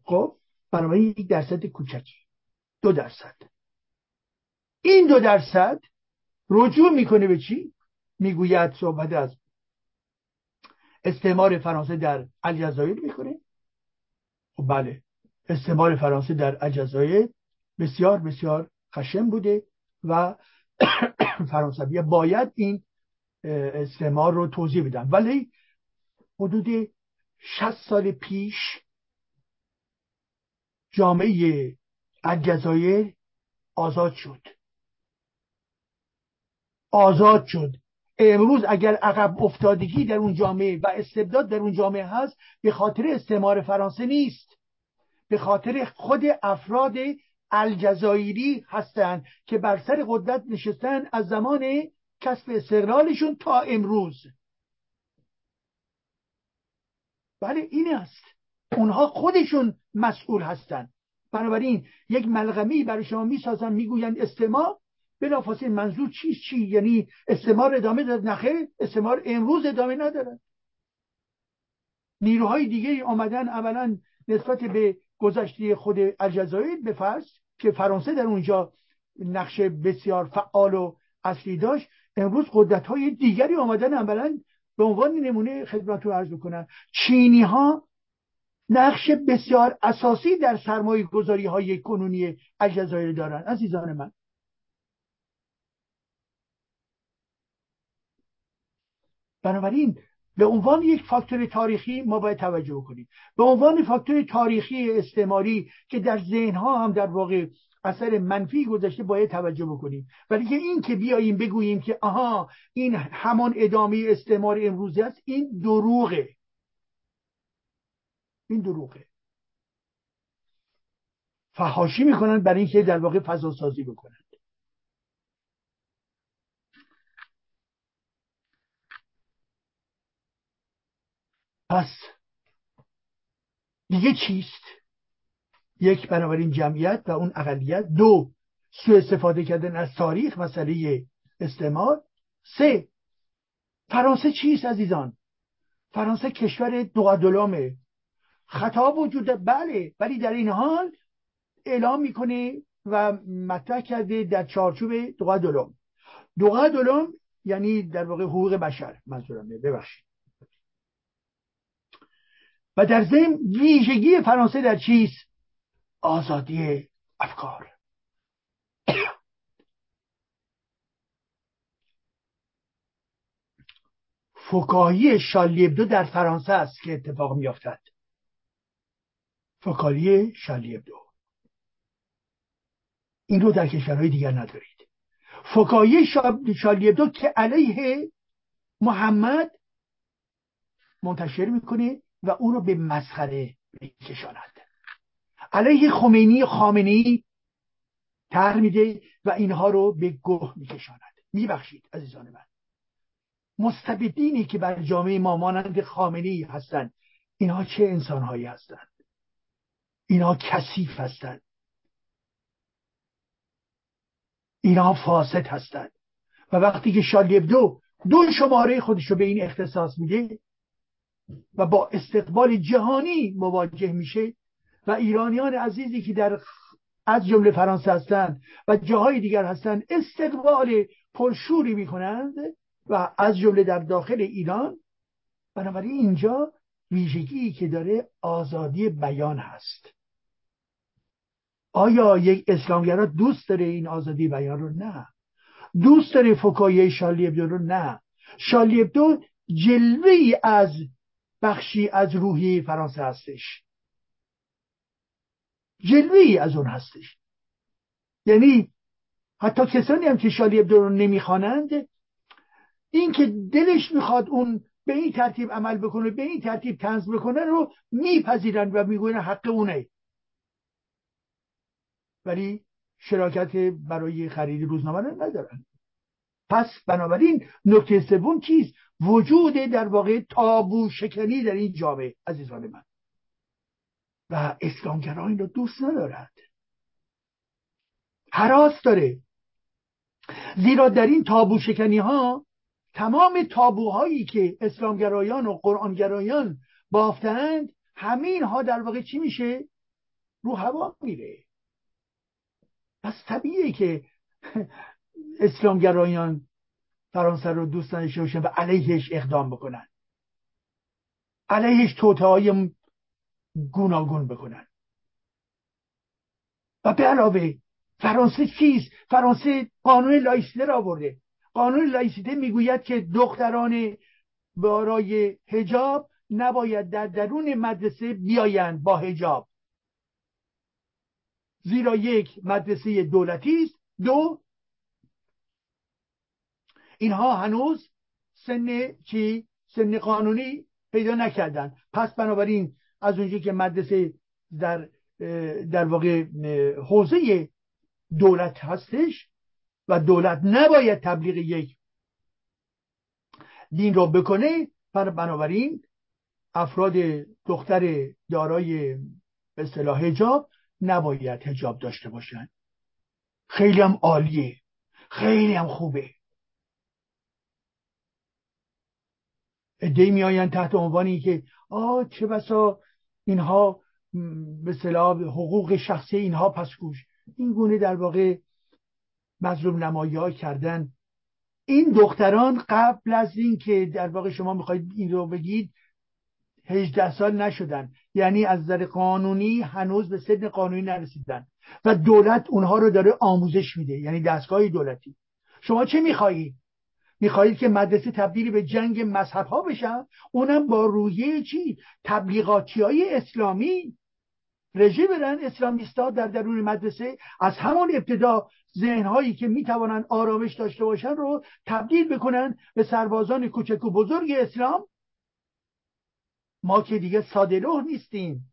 خب بنابراین یک درصد کوچکی. دو درصد. این دو درصد رجوع می‌کنه به چی؟ می‌گوید صحبت از استعمار فرانسه در الجزایر می‌کنه. خب بله. استعمار فرانسه در الجزایر بسیار بسیار خشم بوده و فرانسوی باید این استعمار رو توضیح بدن ولی حدود 60 سال پیش جامعه الجزایر آزاد شد. آزاد شد. امروز اگر عقب افتادگی در اون جامعه و استبداد در اون جامعه هست به خاطر استعمار فرانسه نیست. به خاطر خود افراد الجزایری هستند که بر سر قدرت نشستن از زمان کسب استقلالشون تا امروز. بله این است. اونها خودشون مسئول هستند بنابراین یک ملغمی برای شما می‌سازن می‌گویند استعمار. بلافاصله منظور چیست؟ چی؟ یعنی استعمار ادامه داد؟ نخه استعمار امروز ادامه ندارد نیروهای دیگه آمدن اولا نسبت به گذشته خود الجزایر به فرض که فرانسه در اونجا نقش بسیار فعال و اصلی داشت امروز قدرت های دیگری آمدن اولا به عنوان نمونه خدمت رو عرض بکنن چینی ها نقش بسیار اساسی در سرمایه گذاری های کنونی الجزایر دارن. عزیزان من. بنابراین به عنوان یک فاکتور تاریخی ما باید توجه کنیم به عنوان فاکتور تاریخی استعماری که در ذهنها هم در واقع اثر منفی گذشته باید توجه بکنیم. ولی که این که بیاییم بگوییم که آها این همان ادامه استعمار امروزی است این دروغه. این دروغه. فهاشی می‌کنن برای اینکه در واقع فضا سازی بکنن. پس دیگه چیست؟ یک بنابراین جمعیت و اون اقلیت. دو سو استفاده کردن از تاریخ مسئله استعمار. سه فرانسه چیست عزیزان؟ فرانسه کشور دوقدلامه خطا وجود بله ولی در این حال اعلام می‌کنه و مطرح کرده در چارچوب دوقدلام دوقدلام یعنی در واقع حقوق بشر. منظورمه ببخشید. و در ضمن ویژگی فرانسه در چیست؟ آزادی افکار. فکاهی شالیبدو در فرانسه است که اتفاق میافتد. فکاهی شالیبدو این رو در کشورهای دیگر ندارید. فکاهی شالیبدو که علیه محمد منتشر می‌کنه و او رو به مسخره میکشاند. علیه خمینی خامنی تر میده و اینها رو به گوه میکشاند. میبخشید عزیزان من. مستبدینی که بر جامعه ما مانند خامنی هستند اینها چه انسانهایی هستند؟ اینها کثیف هستند. اینها فاسد هستند. و وقتی که شالیبدو دو شماره خودش رو به این اختصاص میده و با استقبال جهانی مواجه میشه و ایرانیان عزیزی که در از جمله فرانسه هستند و جاهای دیگر هستند استقبال پرشوری می‌کنند و از جمله در داخل ایران. بنابراین اینجا ویژگی که داره آزادی بیان هست. آیا یک اسلامگرا دوست داره این آزادی بیان رو؟ نه. دوست داره فکایه شالیبدو رو؟ نه. شالیبدو جلوه ای از بخشی از روحی فرانسه هستش. جلوه ای از اون هستش. یعنی حتی کسانی هم که شالیبدو رو نمی‌خوانند این که دلش می‌خواد اون به این ترتیب عمل بکنه به این ترتیب تنز بکنه رو میپذیرن و می‌گوین حق اونه. ولی شراکت برای خرید روزنامه رو ندارن پس بنابراین نکته سوم چیست؟ وجود در واقع تابو شکنی در این جامعه عزیزان من. و اسلامگرا این رو دوست ندارد حراس داره. زیرا در این تابو شکنی ها تمام تابوهایی که اسلامگرایان و قرآنگرایان بافتند همین ها در واقع چی میشه؟ رو هوا میره. پس طبیعیه که اسلامگرایان فرانسه رو دوست نداشته باشن و علیهش اقدام بکنن. علیهش توته های گوناگون بکنن. و به علاوه فرانسه چیست فرانسه قانون لایسیته را آورده قانون لایسیته می‌گوید که دختران برای هجاب نباید در درون مدرسه بیایند با هجاب زیرا یک مدرسه دولتی است. دو اینها هنوز سن چی؟ سن قانونی پیدا نکردن پس بنابراین از اونجایی که مدرسه در در واقع حوزه دولت هستش و دولت نباید تبلیغ یک دین را بکنه بنابراین افراد دختر دارای به اصطلاح حجاب نباید حجاب داشته باشند خیلی هم عالیه. خیلی هم خوبه. ادهی میآیند تحت عنوانی که آه چه بسا اینها به صلاح حقوق شخصی اینها پس گوش این گونه در واقع مظلوم نمایی کردن. این دختران قبل از این که در واقع شما می‌خواید این رو بگید 18 سال نشدن. یعنی از نظر قانونی هنوز به سن قانونی نرسیدن. و دولت اونها رو داره آموزش میده. یعنی دستگاه دولتی. شما چه می‌خواهید می‌خواهید که مدرسه تبدیل به جنگ مذهب ها بشن اونم با رویه چی؟ تبلیغاتی های اسلامی. رژه برن اسلامیستا در درون مدرسه از همان ابتدا ذهنهایی که می‌توانند آرامش داشته باشن رو تبدیل بکنن به سربازان کوچک و بزرگ اسلام. ما که دیگه ساده نیستیم.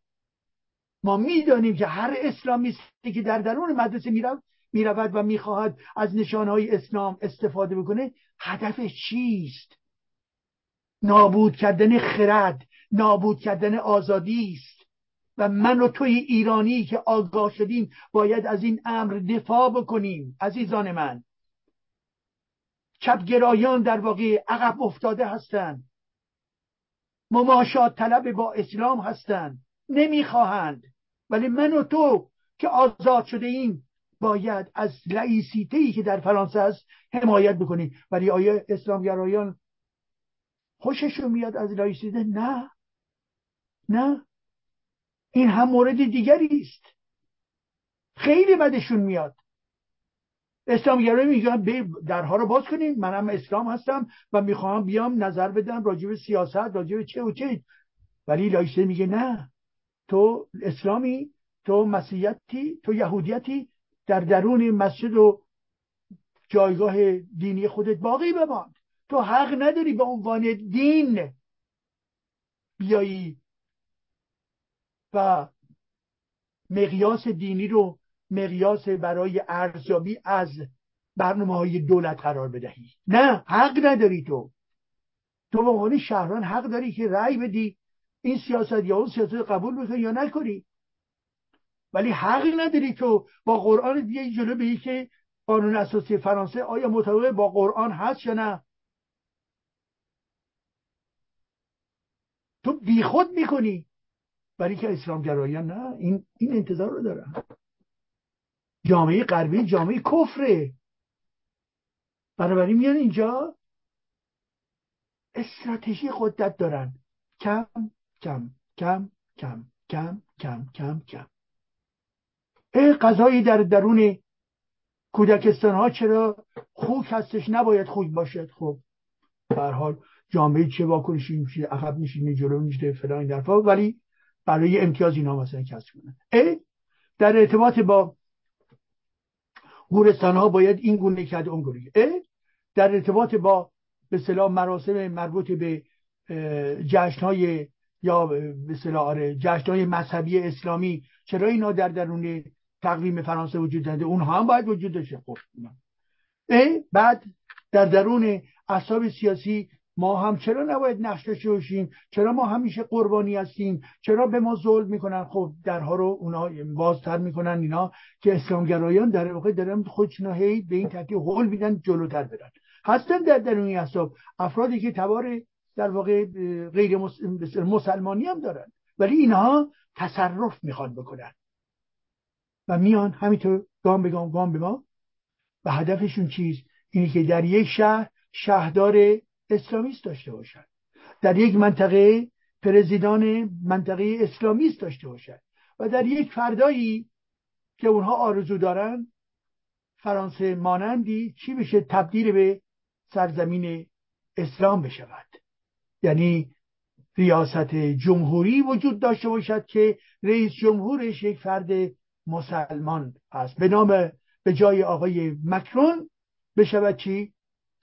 ما می‌دانیم که هر اسلامیستی که در درون مدرسه می‌رفت می‌رود و می‌خواهد از نشانهای اسلام استفاده بکنه هدفش چیست؟ نابود کردن خرد نابود کردن آزادی است. و من و توی ایرانی که آگاه شدیم باید از این امر دفاع بکنیم عزیزان من. چپگرایان در واقع عقب افتاده هستند. مماشات طلب با اسلام هستند. نمی‌خواهند. ولی من و تو که آزاد شده ایم باید از لعیسیته که در فرانسه است حمایت بکنیم. ولی آیا اسلامگرایان خوششون میاد از لایسیته نه. نه. این هم مورد دیگری است. خیلی بدشون میاد. اسلامگرایی میگن درها رو باز کنیم. منم اسلام هستم و می‌خوام بیام نظر بدم راجع به سیاست راجع به چه و چه. ولی لایسته میگه نه. تو اسلامی تو مسیحیتی تو یهودیتی در درون مسجد و جایگاه دینی خودت باقی بمان تو حق نداری به عنوان دین بیایی و مقیاس دینی رو مقیاس برای ارزیابی از برنامه های دولت قرار بدهی. نه حق نداری تو. تو به عنوان شهران حق داری که رأی بدی این سیاست یا اون سیاست قبول بکنی یا نکنی. ولی حق نداری تو با قرآن دیگه جلو بگی که قانون اساسی فرانسه آیا مطابق با قرآن هست یا نه؟ تو بیخود می‌کنی. برای که اسلامگرایان نه این این انتظار رو دارن. جامعه غربی جامعه کفره. بنابراین میان اینجا استراتژی قدرت دارن. کم کم کم کم کم کم کم کم. غذایی در درون کودکستان ها چرا خوک هستش؟ نباید خوک باشد. خب به حال جامعه چه واکنشی میشه عقب میشینه جلو میشه فلان این ولی برای امتیاز اینا مثلا کسب کنن ای در ارتباط با گورستان ها باید این گونه کرد اون گونه ای در ارتباط با به صلاح مراسم مربوط به جشن های یا به صلاح آره جشن های مذهبی اسلامی چرا اینا در درون تقویم فرانسه وجود داده اونها هم باید وجود داشته. خب بعد در درون اصحاب سیاسی ما هم چرا نباید نقش داشته باشیم؟ چرا ما همیشه قربانی هستیم؟ چرا به ما ظلم می‌کنن؟ خب درها رو اونا بازتر می‌کنن اینا که اسلامگرایان در واقع دارن خودشون هی به این ترتیب هول میدن جلوتر برن. هستن در درون حساب افرادی که تبار در واقع غیر مسلمانی هم دارن. ولی اینها تصرف می‌خوان بکنن. و میان همینطور گام به گام گام به ما و هدفشون چیز؟ اینه که در یک شهر شهردار اسلامیست داشته باشد در یک منطقه پرزیدان منطقه اسلامیست داشته باشد و در یک فردایی که اونها آرزو دارن فرانسه مانندی چی بشه؟ تبدیل به سرزمین اسلام بشود. یعنی ریاست جمهوری وجود داشته باشد که رئیس جمهورش یک فرد مسلمان است. به نام به جای آقای مکرون بشود چی؟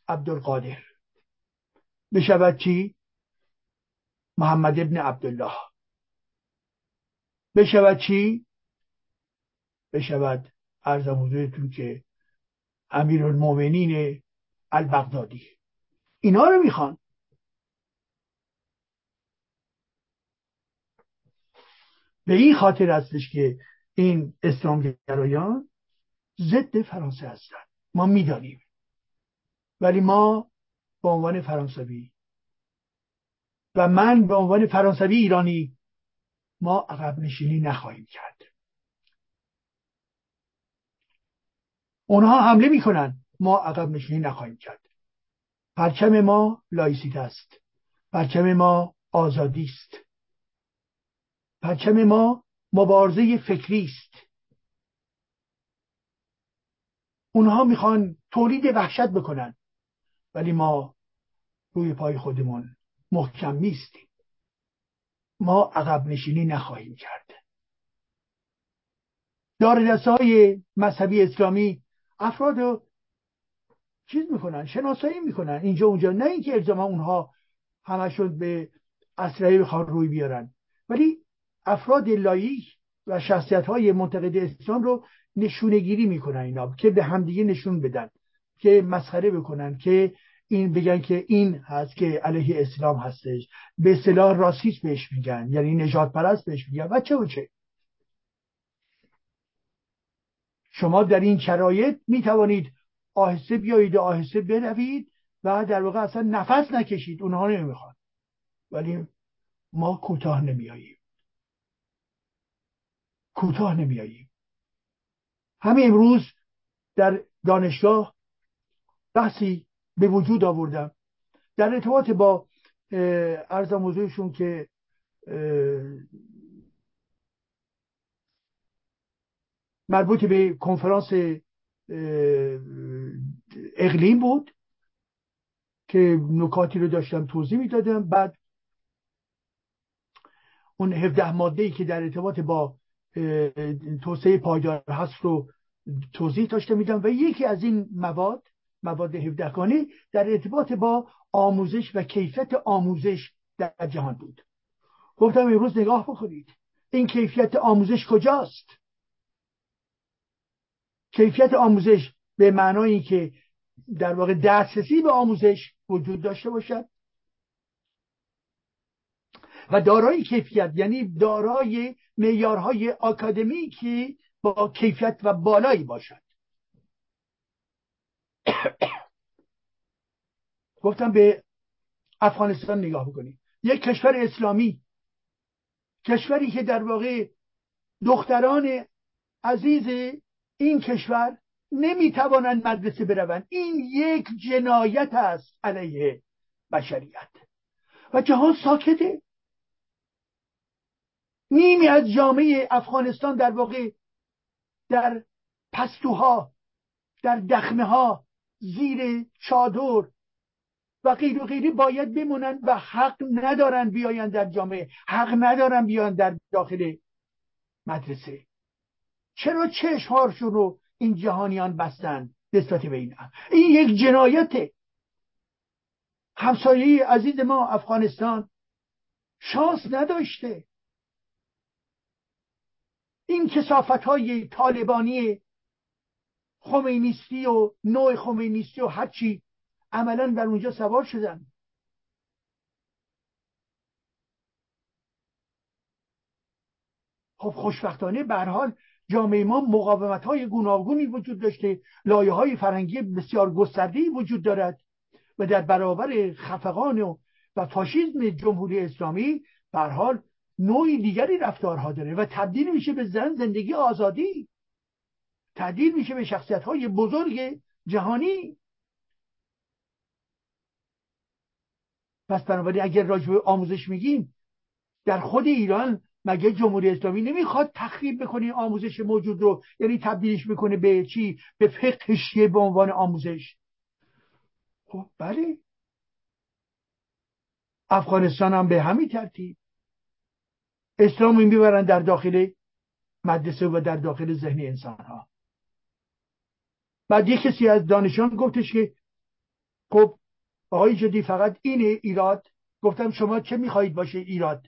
عبدالقادر. بشود چی؟ محمد ابن عبدالله. بشود چی؟ بشود ارزم حضورتون که امیر المومنین البغدادی. اینا رو می‌خوان. به این خاطر هستش که این اسلامگرایان ضد فرانسه هستند. ما می‌دانیم. ولی ما به عنوان فرانسوی و من به عنوان فرانسوی ایرانی ما عقب نشینی نخواهیم کرد. اونها حمله می‌کنن. ما عقب نشینی نخواهیم کرد. پرچم ما laïcité است. پرچم ما آزادی است. پرچم ما مبارزه فکری است. اونها می‌خوان تولید وحشت بکنن ولی ما روی پای خودمون محکم نیستیم. ما عقب نشینی نخواهیم کرد. دار های مذهبی اسلامی افراد رو چیز می‌کنن شناسایی می‌کنن اینجا اونجا نه اینکه الزاما اونها همشون به اسلحه بخوان روی بیارن. ولی افراد لایک و شخصیت های منتقد اسلام رو نشونه گیری می‌کنن اینا که به همدیگه نشون بدن که مسخره بکنن که این بگن که این هست که علیه اسلام هستش. به اصطلاح راسیست بهش میگن یعنی نجات پرست بهش میگن و چه و چه. شما در این شرایط می‌توانید آهسته بیایید آهسته بروید و در واقع اصلا نفس نکشید. اونها نمی‌خوان. ولی ما کوتاه نمیاییم کوتاه نمیاییم همین امروز در دانشگاه بحثی به وجود آوردم. در ارتباط با ارزم موضوعشون که مربوط به کنفرانس اقلیم بود که نکاتی رو داشتم توضیح می‌دادم. بعد اون 17 ماده ای که در ارتباط با توسعه پایدار هست رو توضیح داشته میدم و یکی از این مواد مواد 17 گانه در ارتباط با آموزش و کیفیت آموزش در جهان بود. گفتم امروز نگاه بکنید. این کیفیت آموزش کجاست؟ کیفیت آموزش به معنای که در واقع دسترسی به آموزش وجود داشته باشد و دارای کیفیت یعنی دارای معیارهای آکادمیکی با کیفیت و بالایی باشد. گفتم به افغانستان نگاه بکنید یک کشور اسلامی. کشوری که در واقع دختران عزیز این کشور نمی‌توانند مدرسه بروند. این یک جنایت است علیه بشریت. و جهان ساکته. نیمی از جامعه افغانستان در واقع در پستوها در دخمه ها زیر چادر و غیر و غیری باید بمونن و حق ندارن بیاین در جامعه حق ندارن بیان در داخل مدرسه. چرا چشمهارشون رو این جهانیان بستن نسبت به این این یک جنایته همسایه عزیز ما افغانستان شانس نداشته. این کسافت های طالبانی خمینیستی و نوع خمینیستی و هرچی عملا در اونجا سوار شدن. خب خوشبختانه به حال جامعه ما مقاومت های گوناگونی وجود داشته لایه های فرنگی بسیار گستردهی وجود دارد و در برابر خفقان و, و فاشیزم جمهوری اسلامی به حال نوعی دیگری رفتارها داره و تبدیل میشه به زن زندگی آزادی. تبدیل میشه به شخصیت های بزرگ جهانی. پس بنابراین اگر راجع آموزش میگیم در خود ایران مگه جمهوری اسلامی نمی‌خواد تخریب بکنه آموزش موجود رو؟ یعنی تبدیلش می‌کنه به چی؟ به فقه به عنوان آموزش. خب بله. افغانستان هم به همین ترتیب. اسلام می‌برن در داخل مدرسه و در داخل ذهن انسان ها بعد یک کسی از دانشان گفتش که خب آقای جدی فقط اینه ایراد گفتم شما چه می‌خواهید باشه ایراد؟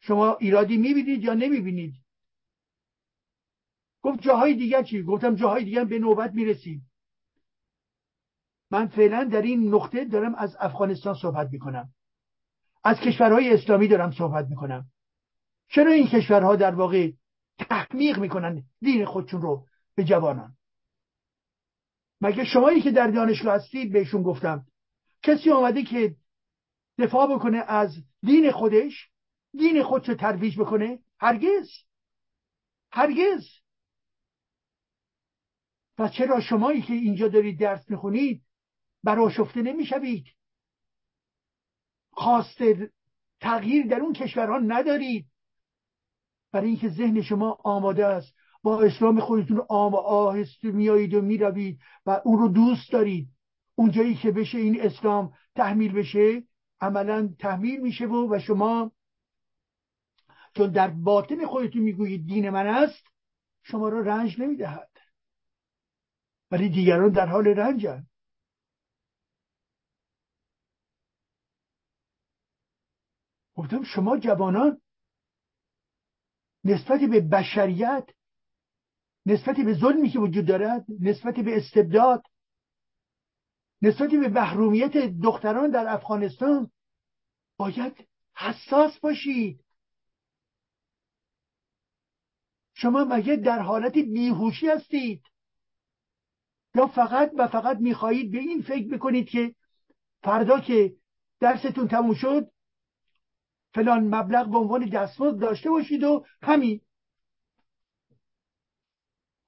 شما ایرادی می‌بینید یا نمی‌بینید؟ گفت جاهای دیگر چی؟ گفتم جاهای دیگر به نوبت می‌رسیم. من فعلا در این نقطه دارم از افغانستان صحبت می‌کنم. از کشورهای اسلامی دارم صحبت می‌کنم. چرا این کشورها در واقع تحمیق می‌کنن دین خودشون رو به جوانان؟ مگه شمایی که در دانشگاه هستید بهشون گفتم کسی آمده که دفاع بکنه از دین خودش دین خودشو ترویج بکنه؟ هرگز. هرگز. پس چرا شمایی که اینجا دارید درس می‌خونید براشفته نمی‌شوید؟ خواست تغییر در اون کشورها ندارید. برای اینکه ذهن شما آماده است. با اسلام خودتون آم آهسته میایید و می‌روید و اون رو دوست دارید. اونجایی که بشه این اسلام تحمیل بشه عملا تحمیل میشه و و شما چون در باطن خودتون می‌گویید دین من است شما را رنج نمی‌دهد. ولی دیگران در حال رنجن. گفتم شما جوانان نسبت به بشریت نسبت به ظلمی که وجود دارد نسبت به استبداد نسبت به محرومیت دختران در افغانستان باید حساس باشید. شما مگه در حالت بیهوشی هستید؟ یا فقط و فقط می‌خواهید به این فکر بکنید که فردا که درستون تموم شد فلان مبلغ به عنوان دستمزد داشته باشید و همین.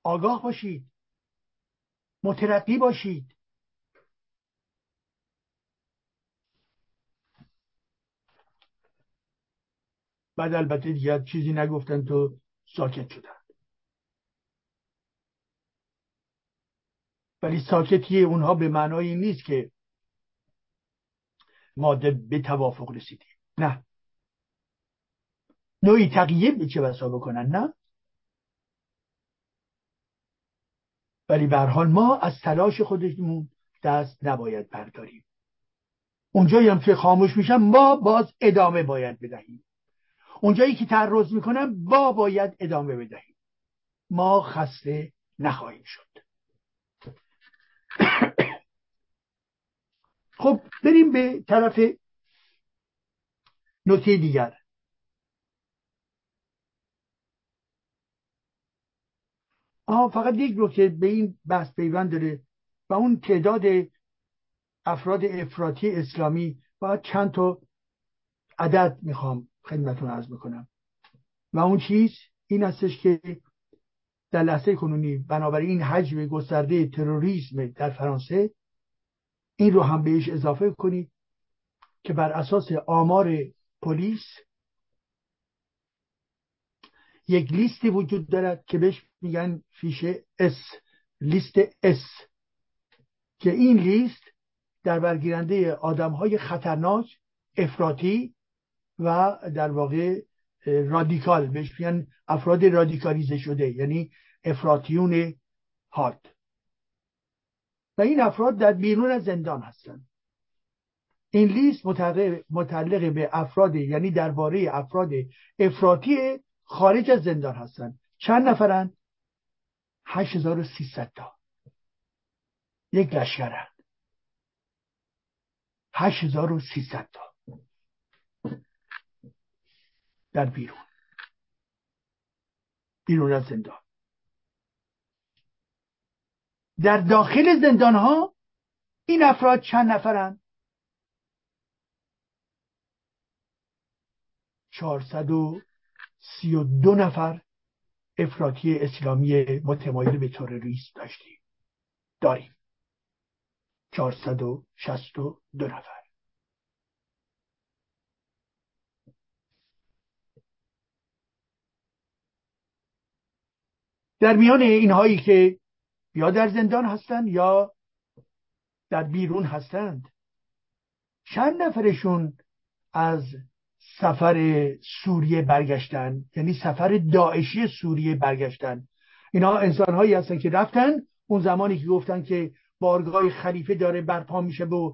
آگاه باشید. مترقی باشید. بعد البته دیگه چیزی نگفتن تو ساکت شدن. ولی ساکتی اونها به معنای نیست که ما به توافق رسیدیم. نه. نوعی به چه بسا بکنن نه؟ ولی به حال ما از تلاش خودمون دست نباید برداریم. اونجایی هم که خاموش میشم ما باز ادامه باید بدهیم. اونجایی که تعرض می‌کنم با باید ادامه بدهیم. ما خسته نخواهیم شد. خب بریم به طرف نکته دیگر. آها فقط یک نکته به این بحث پیوند داره و اون تعداد افراد افراطی اسلامی باید چند تا عدد می‌خوام خدمتون عرض بکنم. و اون چیز این هستش که در لحظه کنونی بنابراین این حجم گسترده تروریسم در فرانسه این رو هم بهش اضافه کنید که بر اساس آمار پلیس یک لیستی وجود دارد که بهش میگن fiché S لیست S که این لیست در برگیرنده آدم های خطرناک افراطی و در واقع رادیکال. بهش میگن افراد رادیکالیزه شده یعنی افراطیون هارد. و این افراد در بیرون از زندان هستند. این لیست متعلق به افراد یعنی درباره افراد افراطی خارج از زندان هستند چند نفرند 8300 تا. یک لشکرند 8300 تا. در بیرون. بیرون از زندان. در داخل زندان ها این افراد چند نفرند چهارصد و سی و دو نفر افراطی اسلامی متمایل به تروریسم داشتیم. داریم. چهارصد و شست و دو نفر. در میان اینهایی که یا در زندان هستند یا در بیرون هستند چند نفرشون از سفر سوریه برگشتن یعنی سفر داعشی سوریه برگشتن. اینا انسان هایی هستن که رفتن اون زمانی که گفتن که بارگاه خلیفه داره برپا میشه و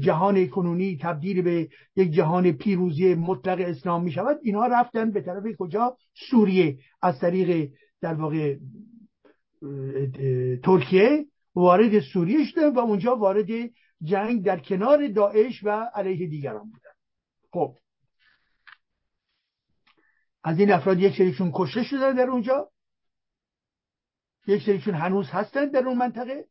جهان کنونی تبدیل به یک جهان پیروزی مطلق اسلام می‌شود اینها رفتن به طرف کجا؟ سوریه از طریق در واقع ترکیه وارد سوریه شدن و اونجا وارد جنگ در کنار داعش و علیه دیگران بودن. خب. از این افراد یک سریشون کشته شدن در اونجا. یک سریشون هنوز هستن در اون منطقه.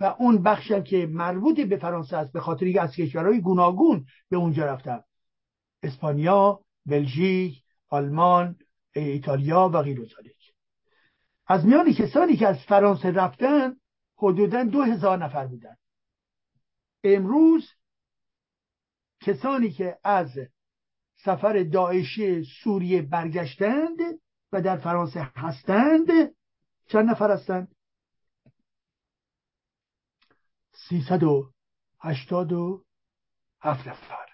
و اون بخش که مربوط به فرانسه است به خاطر اینکه از کشورهای گوناگون به اونجا رفتن. اسپانیا بلژیک آلمان ایتالیا و غیر از میان کسانی که از فرانسه رفتن حدودا دو هزار نفر بودن. امروز کسانی که از سفر داعشی سوریه برگشتند و در فرانسه هستند. چند نفر هستند؟ سیصد و هشتاد و هفت نفر.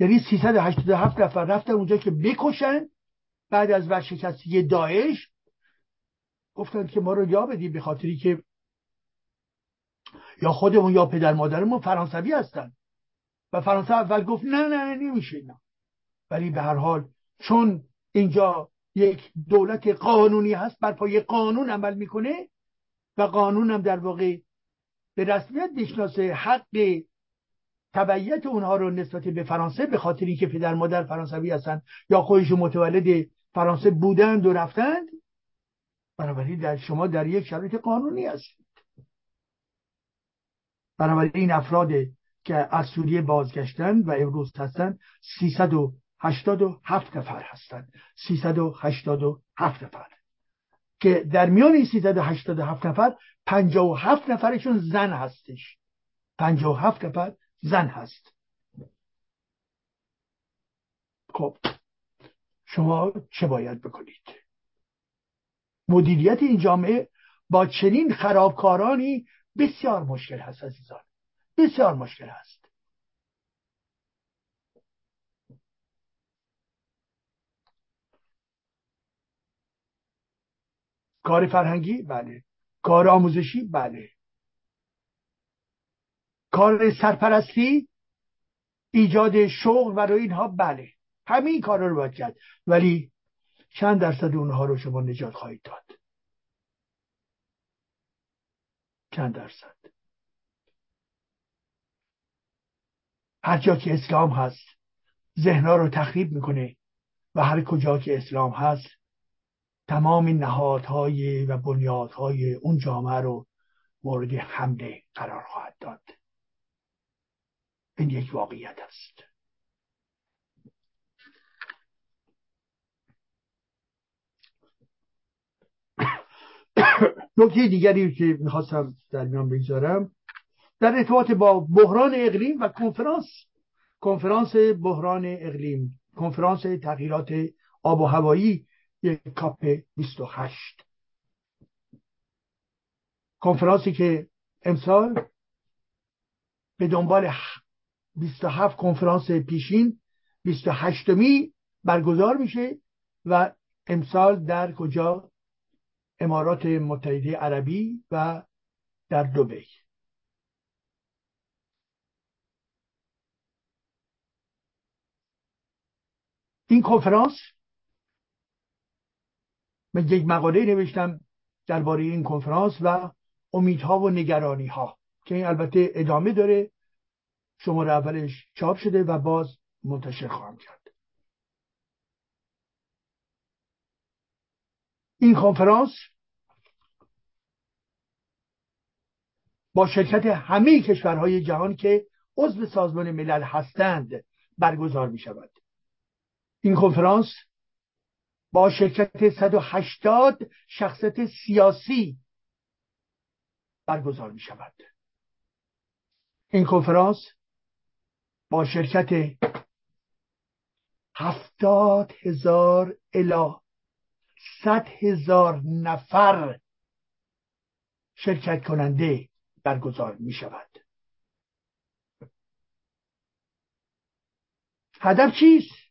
یعنی سیصد و هشتاد و هفت نفر رفتن اونجا که بکشن بعد از ورشکستگی داعش. گفتند که ما رو یا بدیم به خاطری که یا خودمون یا پدر مادرمون فرانسوی هستن. و فرانسه اول گفت نه نه نمیشه نه ولی به هر حال چون اینجا یک دولت قانونی هست بر پای قانون عمل می‌کنه و قانون هم در واقع به رسمیت می‌شناسه حق تبعیت اونها رو نسبت به فرانسه به خاطر اینکه پدر مادر فرانسوی هستن یا خودشون متولد فرانسه بودند و رفتند. بنابراین در شما در یک شرایط قانونی هستید بنابراین این افراد که از سوریه بازگشتند و امروز هستند 387 نفر هستند 387 نفر. که در میان این 387 نفر 57 نفرشون زن هستش. 57 نفر زن هست. خب شما چه باید بکنید؟ مدیریت این جامعه با چنین خرابکارانی بسیار مشکل هست عزیزان. بسیار مشکل هست. کار فرهنگی؟ بله. کار آموزشی؟ بله. کار سرپرستی؟ ایجاد شغل برای اینها؟ بله. همین کارا رو باید کرد. ولی چند درصد اونها رو شما نجات خواهید داد؟ چند درصد؟ هر جا که اسلام هست ذهنها رو تخریب می‌کنه و هر کجا که اسلام هست تمام نهادهای و بنیادهای اون جامعه رو مورد حمله قرار خواهد داد. این یک واقعیت است. نکته دیگری که می‌خواستم در میان بگذارم در ارتباط با بحران اقلیم و کنفرانس. کنفرانس بحران اقلیم. کنفرانس تغییرات آب و هوایی. یک کاپ 28 کنفرانسی که امسال به دنبال 27 کنفرانس پیشین 28 می برگزار میشه و امسال در کجا؟ امارات متحده عربی و در دوبی این کنفرانس من یک مقاله نوشتم درباره این کنفرانس و امیدها و نگرانی ها که این البته ادامه داره. شماره اولش چاپ شده و باز منتشر خواهم کرد. این کنفرانس با شرکت همه کشورهای جهان که عضو سازمان ملل هستند برگزار می شود این کنفرانس با شرکت 180 شخصیت سیاسی برگزار می شود این کنفرانس با شرکت هفتاد هزار الا صد هزار نفر شرکت کننده برگزار می شود هدف چیست؟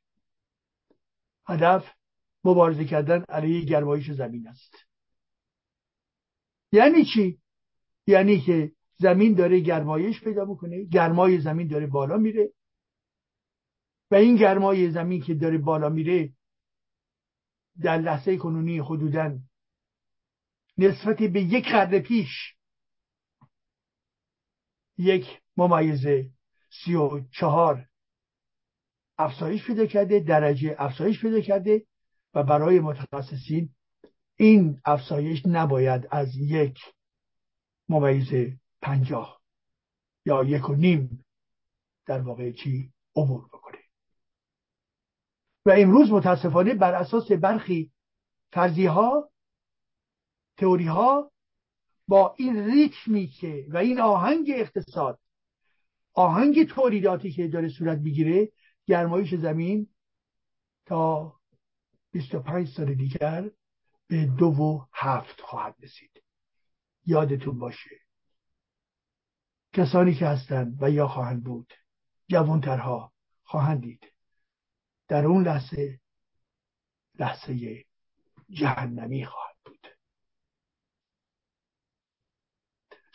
هدف مبارزه کردن علیه گرمایش زمین است یعنی چی؟ یعنی که زمین داره گرمایش پیدا می‌کنه گرمای زمین داره بالا میره و این گرمای زمین که داره بالا میره در لحظه کنونی حدودا نسبت به یک قرن پیش یک ممیزه سی و چهار افزایش پیدا کرده درجه افزایش پیدا کرده و برای متخصصین این افزایش نباید از یک ممیز پنجاه یا یک و نیم در واقع چی عبور بکنه. و امروز متاسفانه بر اساس برخی فرضی ها تئوری ها با این ریتمی که و این آهنگ اقتصاد آهنگ تولیداتی که داره صورت می‌گیره گرمایش زمین تا 25 سال دیگر به دو و هفت خواهد رسید. یادتون باشه. کسانی که هستند و یا خواهند بود جوانترها خواهند دید. در اون لحظه لحظه جهنمی خواهد بود.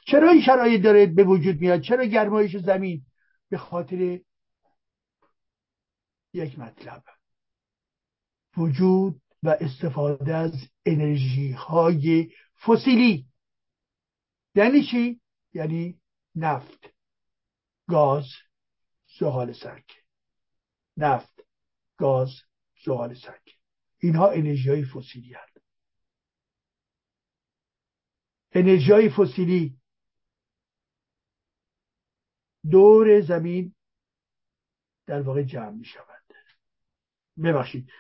چرا این شرایط داره به وجود میاد؟ چرا گرمایش زمین به خاطر یک مطلب. وجود و استفاده از انرژی های فسیلی. یعنی چی؟ یعنی نفت گاز زغال سنگ نفت گاز زغال سنگ اینها انرژی های فسیلی هست انرژی های فسیلی دور زمین در واقع جمع می شود ببخشید.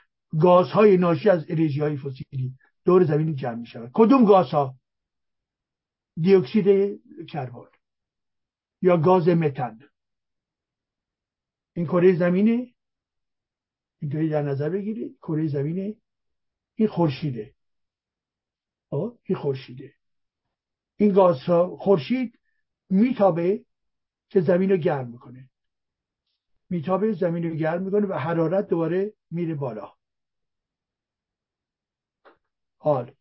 گازهای ناشی از انرژی های فسیلی دور زمین جمع می شود کدوم گازها؟ دیوکسید کربن یا گاز متن این کره زمینه. اینطوری در نظر بگیرید. کره زمینه. این خورشیده. این خورشیده. این گازها خورشید میتابه که زمین رو گرم می‌کنه. میتابه زمین رو گرم می‌کنه و حرارت دوباره میره بالا. حال.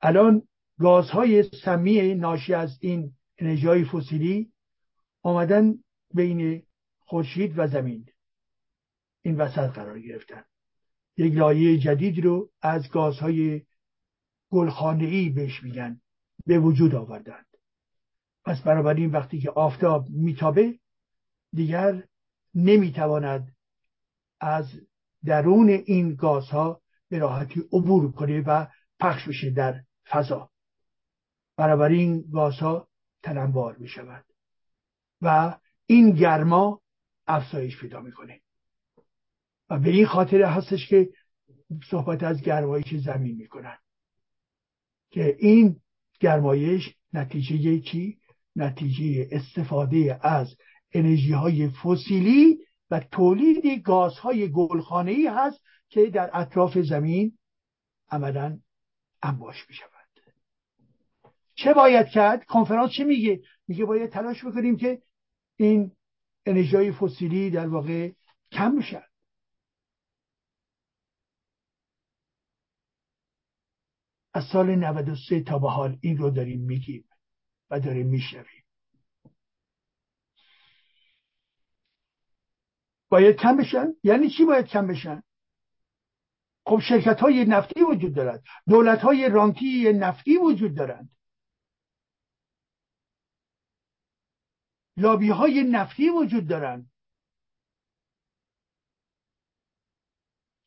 الان گازهای سمی ناشی از این انرژی فسیلی آمدن بین خورشید و زمین. این وسط قرار گرفتن. یک لایه جدید رو از گازهای گلخانه ای بهش میگن. به وجود آوردند پس بنابراین وقتی که آفتاب میتابه دیگر نمی‌تواند از درون این گازها به راحتی عبور کنه و پخش بشه در فضا بنابراین گازها تننبار می شود و این گرما افزایش پیدا می‌کنه و به این خاطر هستش که صحبت از گرمایش زمین می‌کنن که این گرمایش نتیجه چی؟ نتیجه استفاده از انرژی های فسیلی و تولید گازهای گلخانه ای هست که در اطراف زمین عملا انباش می شود چه باید کرد؟ کنفرانس چه میگه؟ میگه باید تلاش بکنیم که این انرژی های فسیلی در واقع کم بشن از سال 93 تا به حال این رو داریم میگیم و داریم میشنویم باید کم بشن؟ یعنی چی باید کم بشن؟ خب شرکت های نفتی وجود دارد. دولت های رانتی نفتی وجود دارند. لابی های نفتی وجود دارند.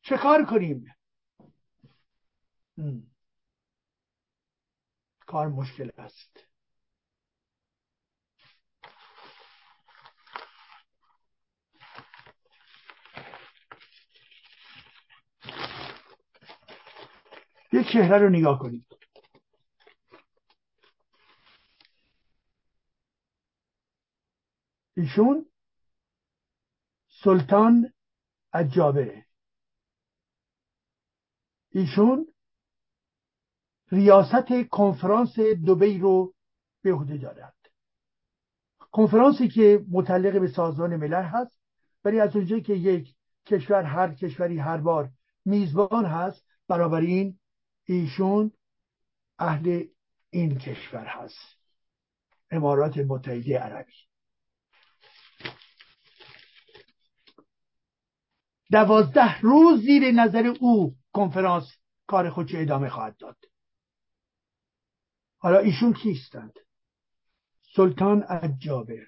چه کار کنیم؟ کار مشکل است. یک چهره رو نگاه کنید. ایشون سلطان عجابه. ایشون ریاست کنفرانس دوبی رو به عهده دارد. کنفرانسی که متعلق به سازمان ملل هست ولی از اونجایی که یک کشور هر کشوری هر بار میزبان هست این ایشون اهل این کشور هست. امارات متحده عربی. دوازده روز زیر نظر او کنفرانس کار خودش ادامه خواهد داد. حالا ایشون کیستند؟ سلطان عجابر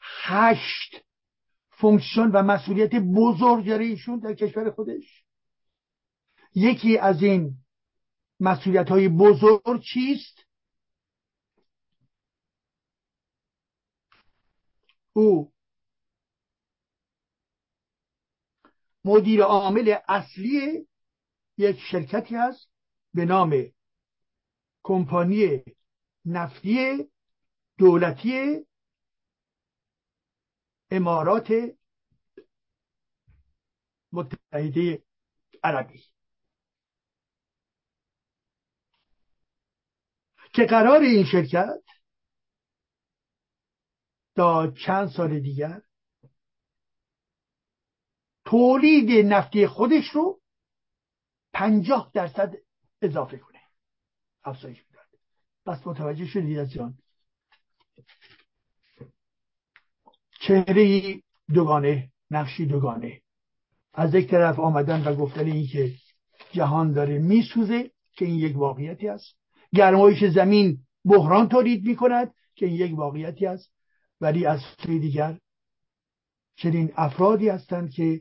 هشت fonction و مسئولیت بزرگ داره ایشون در کشور خودش. یکی از این مسئولیت های بزرگ چیست؟ او مدیر عامل اصلی یک شرکتی هست به نام کمپانی نفتی دولتی امارات متحده عربی که قرار این شرکت تا چند سال دیگر تولید نفتی خودش رو پنجاه درصد اضافه کنه. افزایش می‌داد. پس متوجه شدید از جان. چهره دوگانه نقشی دوگانه. از یک طرف آمدن و گفتن این که جهان داره میسوزه که این یک واقعیتی است. گرمایش زمین بحران تولید می‌کند که این یک واقعیتی است. ولی از سوی دیگر چنین افرادی هستند که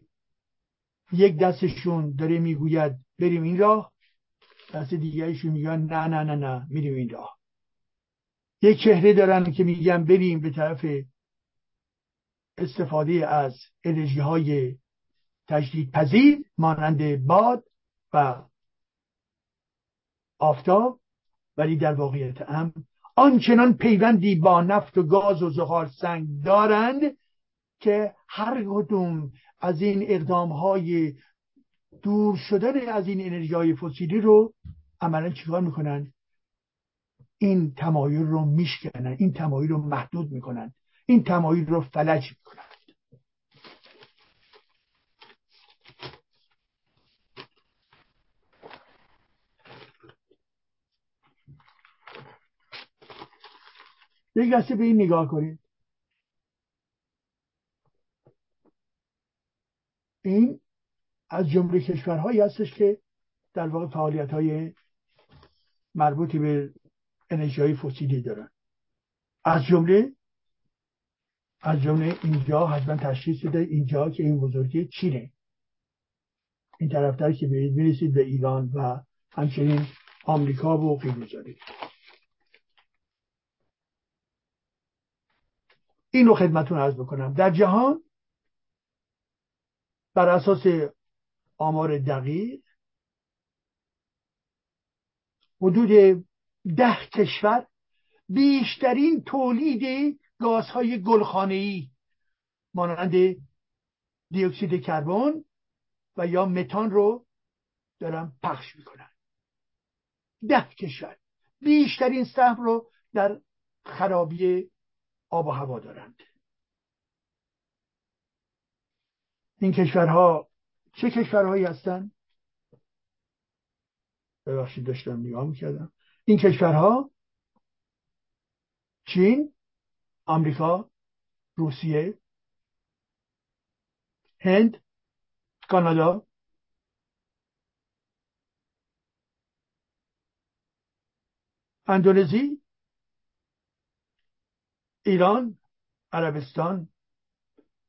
یک دستشون داره می‌گوید بریم این راه دست دیگرشون میگن نه نه نه نه میریم این راه. یک چهره دارن که میگن بریم به طرف استفاده از انرژی های تجدید پذیر مانند باد و آفتاب ولی در واقعیت هم آنچنان پیوندی با نفت و گاز و زغال سنگ دارند که هر کدوم از این اقدام های دور شدن از این انرژی های فسیلی رو عملا چیکار می‌کنن این تمایل رو میشکنن این تمایل رو محدود می‌کنن این تمایل رو فلج می‌کنن یک دسته به این نگاه کنید. این از جمله کشورهایی هستش که در واقع فعالیت های مربوطی به انرژی های فسیلی دارن. از جمله از جمله اینجا حتما تشخیص بده اینجا که این بزرگی چینه این طرفتر که برید می‌رسید به ایران و همچنین آمریکا و غیر این رو خدمتون عرض بکنم. در جهان بر اساس آمار دقیق حدود ده کشور بیشترین تولید گازهای گلخانه‌ای مانند دیوکسید کربن و یا متان رو دارن پخش می‌کنن. ده کشور. بیشترین سهم رو در خرابی آب و هوا دارند. این کشورها چه کشورهایی هستند ببخشید داشتم نگاه می‌کردم. این کشورها چین آمریکا روسیه هند کانادا. اندونزی ایران عربستان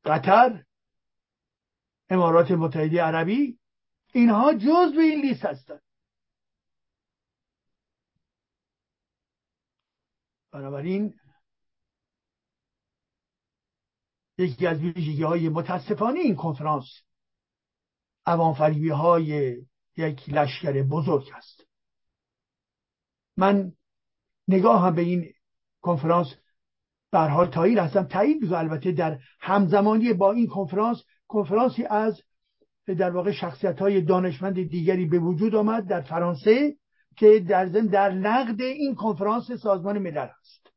قطر امارات متحده عربی. اینها جز به این لیست هستند بنابراین یکی از ویژگی های متاسفانه این کنفرانس عوامفریبی های یک لشکر بزرگ است. من نگاه هم به این کنفرانس در حال تایید هستم. تایید می‌کنم. البته در همزمانی با این کنفرانس کنفرانسی از در واقع شخصیت های دانشمند دیگری به وجود آمد در فرانسه که در ضمن در نقد این کنفرانس سازمان ملل است.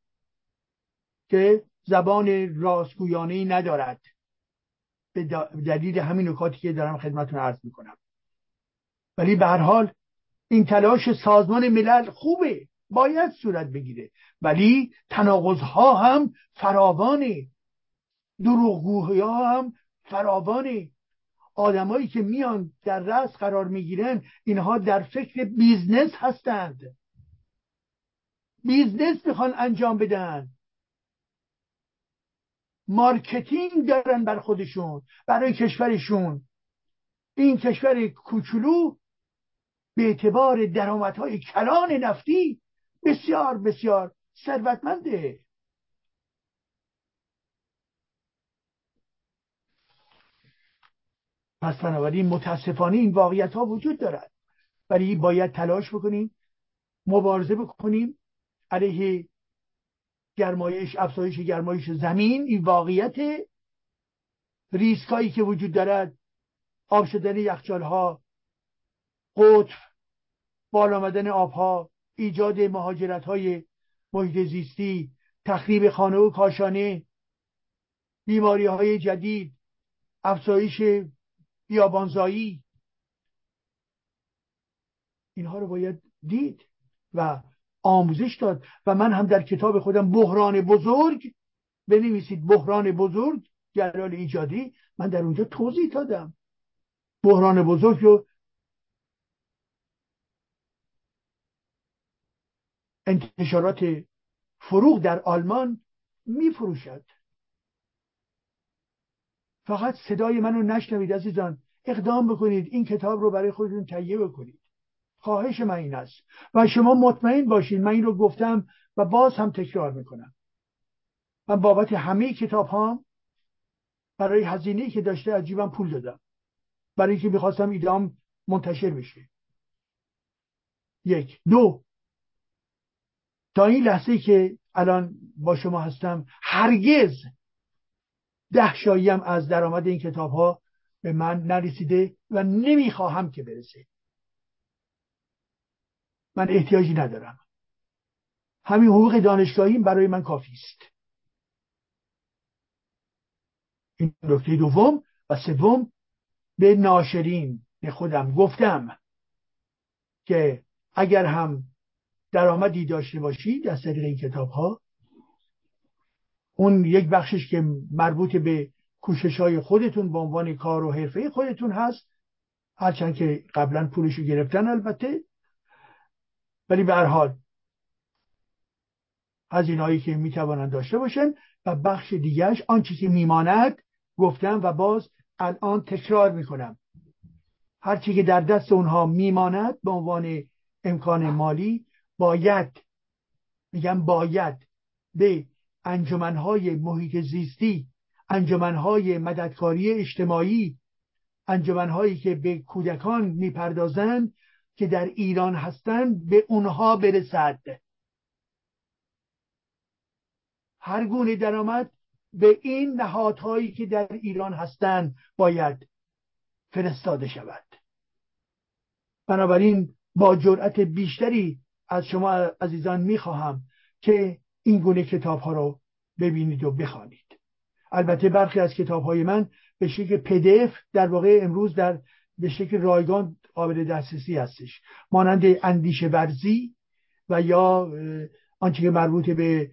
که زبان راستگویانه ندارد. به دلیل همین نکاتی که دارم خدمتتون عرض می‌کنم. ولی به هر حال این تلاش سازمان ملل خوبه. باید صورت بگیره. ولی تناقضها هم فراوانه. دروغگوهی ها هم فراوانه. آدمایی که میان در رأس قرار می‌گیرن اینها در فکر business هستند. business می‌خوان انجام بدن. marketing دارن بر خودشون برای کشورشون. این کشور کوچولو به اعتبار درآمدهای کلان نفتی بسیار بسیار ثروتمنده. پس بنابراین متاسفانه این واقعیت ها وجود دارد. ولی باید تلاش بکنیم مبارزه بکنیم علیه گرمایش افزایش گرمایش زمین این واقعیت ریسکایی که وجود دارد. آب شدن یخچال ها قطب بالا آمدن آبها ایجاد مهاجرت های محیط زیستی تخریب خانه و کاشانه بیماری های جدید افزایش بیابانزایی. اینها رو باید دید و آموزش داد و من هم در کتاب خودم بحران بزرگ بنویسید. بحران بزرگ جلال ایجادی. من در اونجا توضیح دادم. بحران بزرگ رو انتشارات فروغ در آلمان میفروشد. فقط صدای منو نشنوید عزیزان. اقدام بکنید. این کتاب رو برای خودتون تهیه بکنید. خواهش من این است. و شما مطمئن باشید من این رو گفتم و باز هم تکرار می‌کنم. من بابت همه کتاب ها برای هزینه که داشته عجیبم پول دادم. برای اینکه می‌خواستم ایدام منتشر بشه. یک. دو. تا این لحظه که الان با شما هستم هرگز ده شاییم از درآمد این کتاب ها به من نرسیده و نمی‌خواهم که برسه. من احتیاجی ندارم. همین حقوق دانشگاهیم برای من کافی است. این نکته دوم و سوم به ناشرین خودم گفتم که اگر هم درآمدی داشته باشید از طریق این کتاب ها اون یک بخشش که مربوط به کوشش های خودتون به عنوان کار و حرفه خودتون هست هرچند که قبلا پولشو گرفتن البته ولی به هر حال از اینهایی که می‌توانند داشته باشن و بخش دیگرش آنچه که میماند گفتم و باز الان تکرار می‌کنم. هرچی که در دست اونها میماند به عنوان امکان مالی باید میگم باید به انجمنهای محیط زیستی انجمنهای مددکاری اجتماعی انجمنهایی که به کودکان می‌پردازند که در ایران هستند به اونها برسد. هر گونه درآمد به این نهادهایی که در ایران هستند باید فرستاده شود. بنابراین با جرأت بیشتری از شما عزیزان می‌خواهم که این گونه کتاب ها رو ببینید و بخوانید. البته برخی از کتاب های من به شکل پدف در واقع امروز در به شکل رایگان قابل دسترسی هستش. مانند اندیشه ورزی و یا آنچه که مربوط به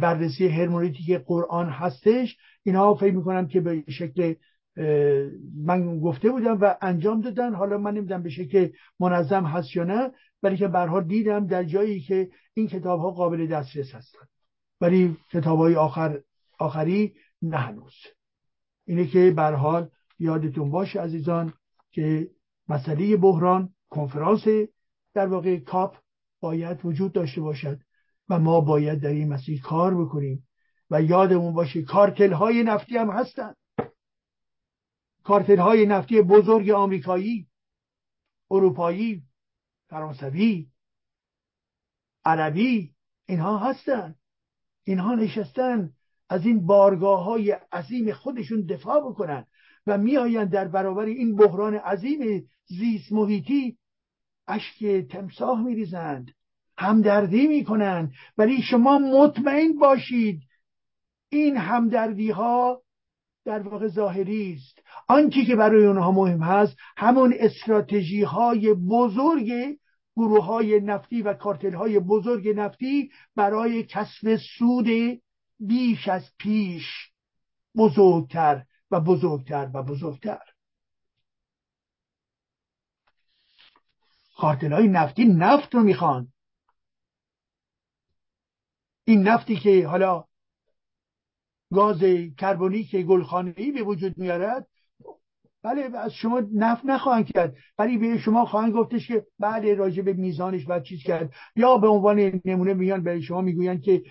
بررسی هرمونیتیک قرآن هستش اینها فکر می‌کنم که به شکل من گفته بودم و انجام دادن. حالا من نمی‌دونم به شکل منظم هست یا نه ولی که برها دیدم در جایی که این کتاب ها قابل دسترس هستند ولی کتاب های آخر آخری نه هنوز. اینه که برحال یادتون باشه عزیزان که مسئله بحران کنفرانس در واقع کاپ باید وجود داشته باشد و ما باید در این مسیر کار بکنیم و یادمون باشه کارتل های نفتی هم هستن. کارتل های نفتی بزرگ آمریکایی اروپایی فرانسوی عربی اینها هستن. اینها نشستن از این بارگاه های عظیم خودشون دفاع بکنن. و میآیند در برابر این بحران عظیم زیست محیطی اشک تمساح میریزند همدردی می‌کنند. ولی شما مطمئن باشید این همدردی ها در واقع ظاهری است. آنچه که برای اونها مهم هست همون استراتژی های بزرگ گروه های نفتی و کارتل های بزرگ نفتی برای کسب سود بیش از پیش بزرگتر. و بزرگتر و بزرگتر. کارتل های نفتی نفت رو می‌خوان. این نفتی که حالا گاز کربونیک گلخانه‌ای به وجود میارد بله از شما نفت نخواهند کرد. ولی به شما خواهند گفتش که بله راجع به میزانش باید چیز کرد. یا به عنوان نمونه میان به شما می‌گویند که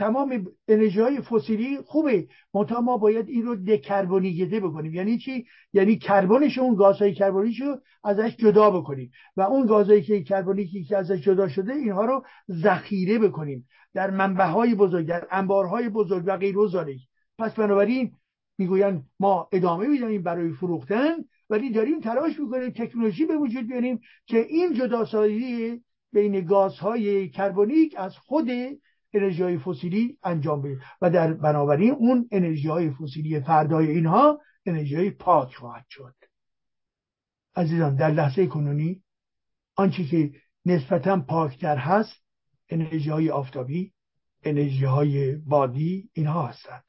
تمام انرژی های فسیلی خوبه. منتها ما باید این رو دکربونیگیده بکنیم. یعنی چی؟ یعنی کربنش اون گازهای کربونیش رو ازش جدا بکنیم. و اون گازهایی که کربونیکی که ازش جدا شده اینها رو ذخیره بکنیم. در منبع های بزرگ در انبارهای بزرگ و غیر پس بنابراین می‌گویند ما ادامه می‌دهیم برای فروختن ولی داریم تلاش می‌کنیم تکنولوژی به وجود بیاریم که این جداسازی بین گازهای کربونیک از خود انرژی های فسیلی انجام بده و در بنابراین اون انرژی های فسیلی فردای اینها انرژی های پاک خواهد شد. عزیزان در لحظه کنونی آنچه که نسبتا پاکتر هست انرژی های آفتابی انرژی های بادی اینها هستند.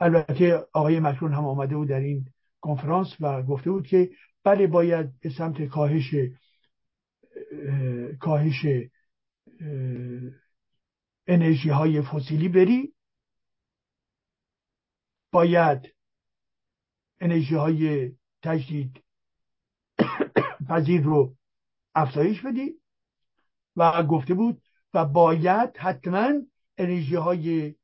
البته آقای مکرون هم آمده بود در این کنفرانس و گفته بود که بله باید به سمت کاهش کاهش انرژی های فسیلی بری. باید انرژی های تجدید پذیر رو افزایش بدی. و گفته بود و باید حتما انرژی های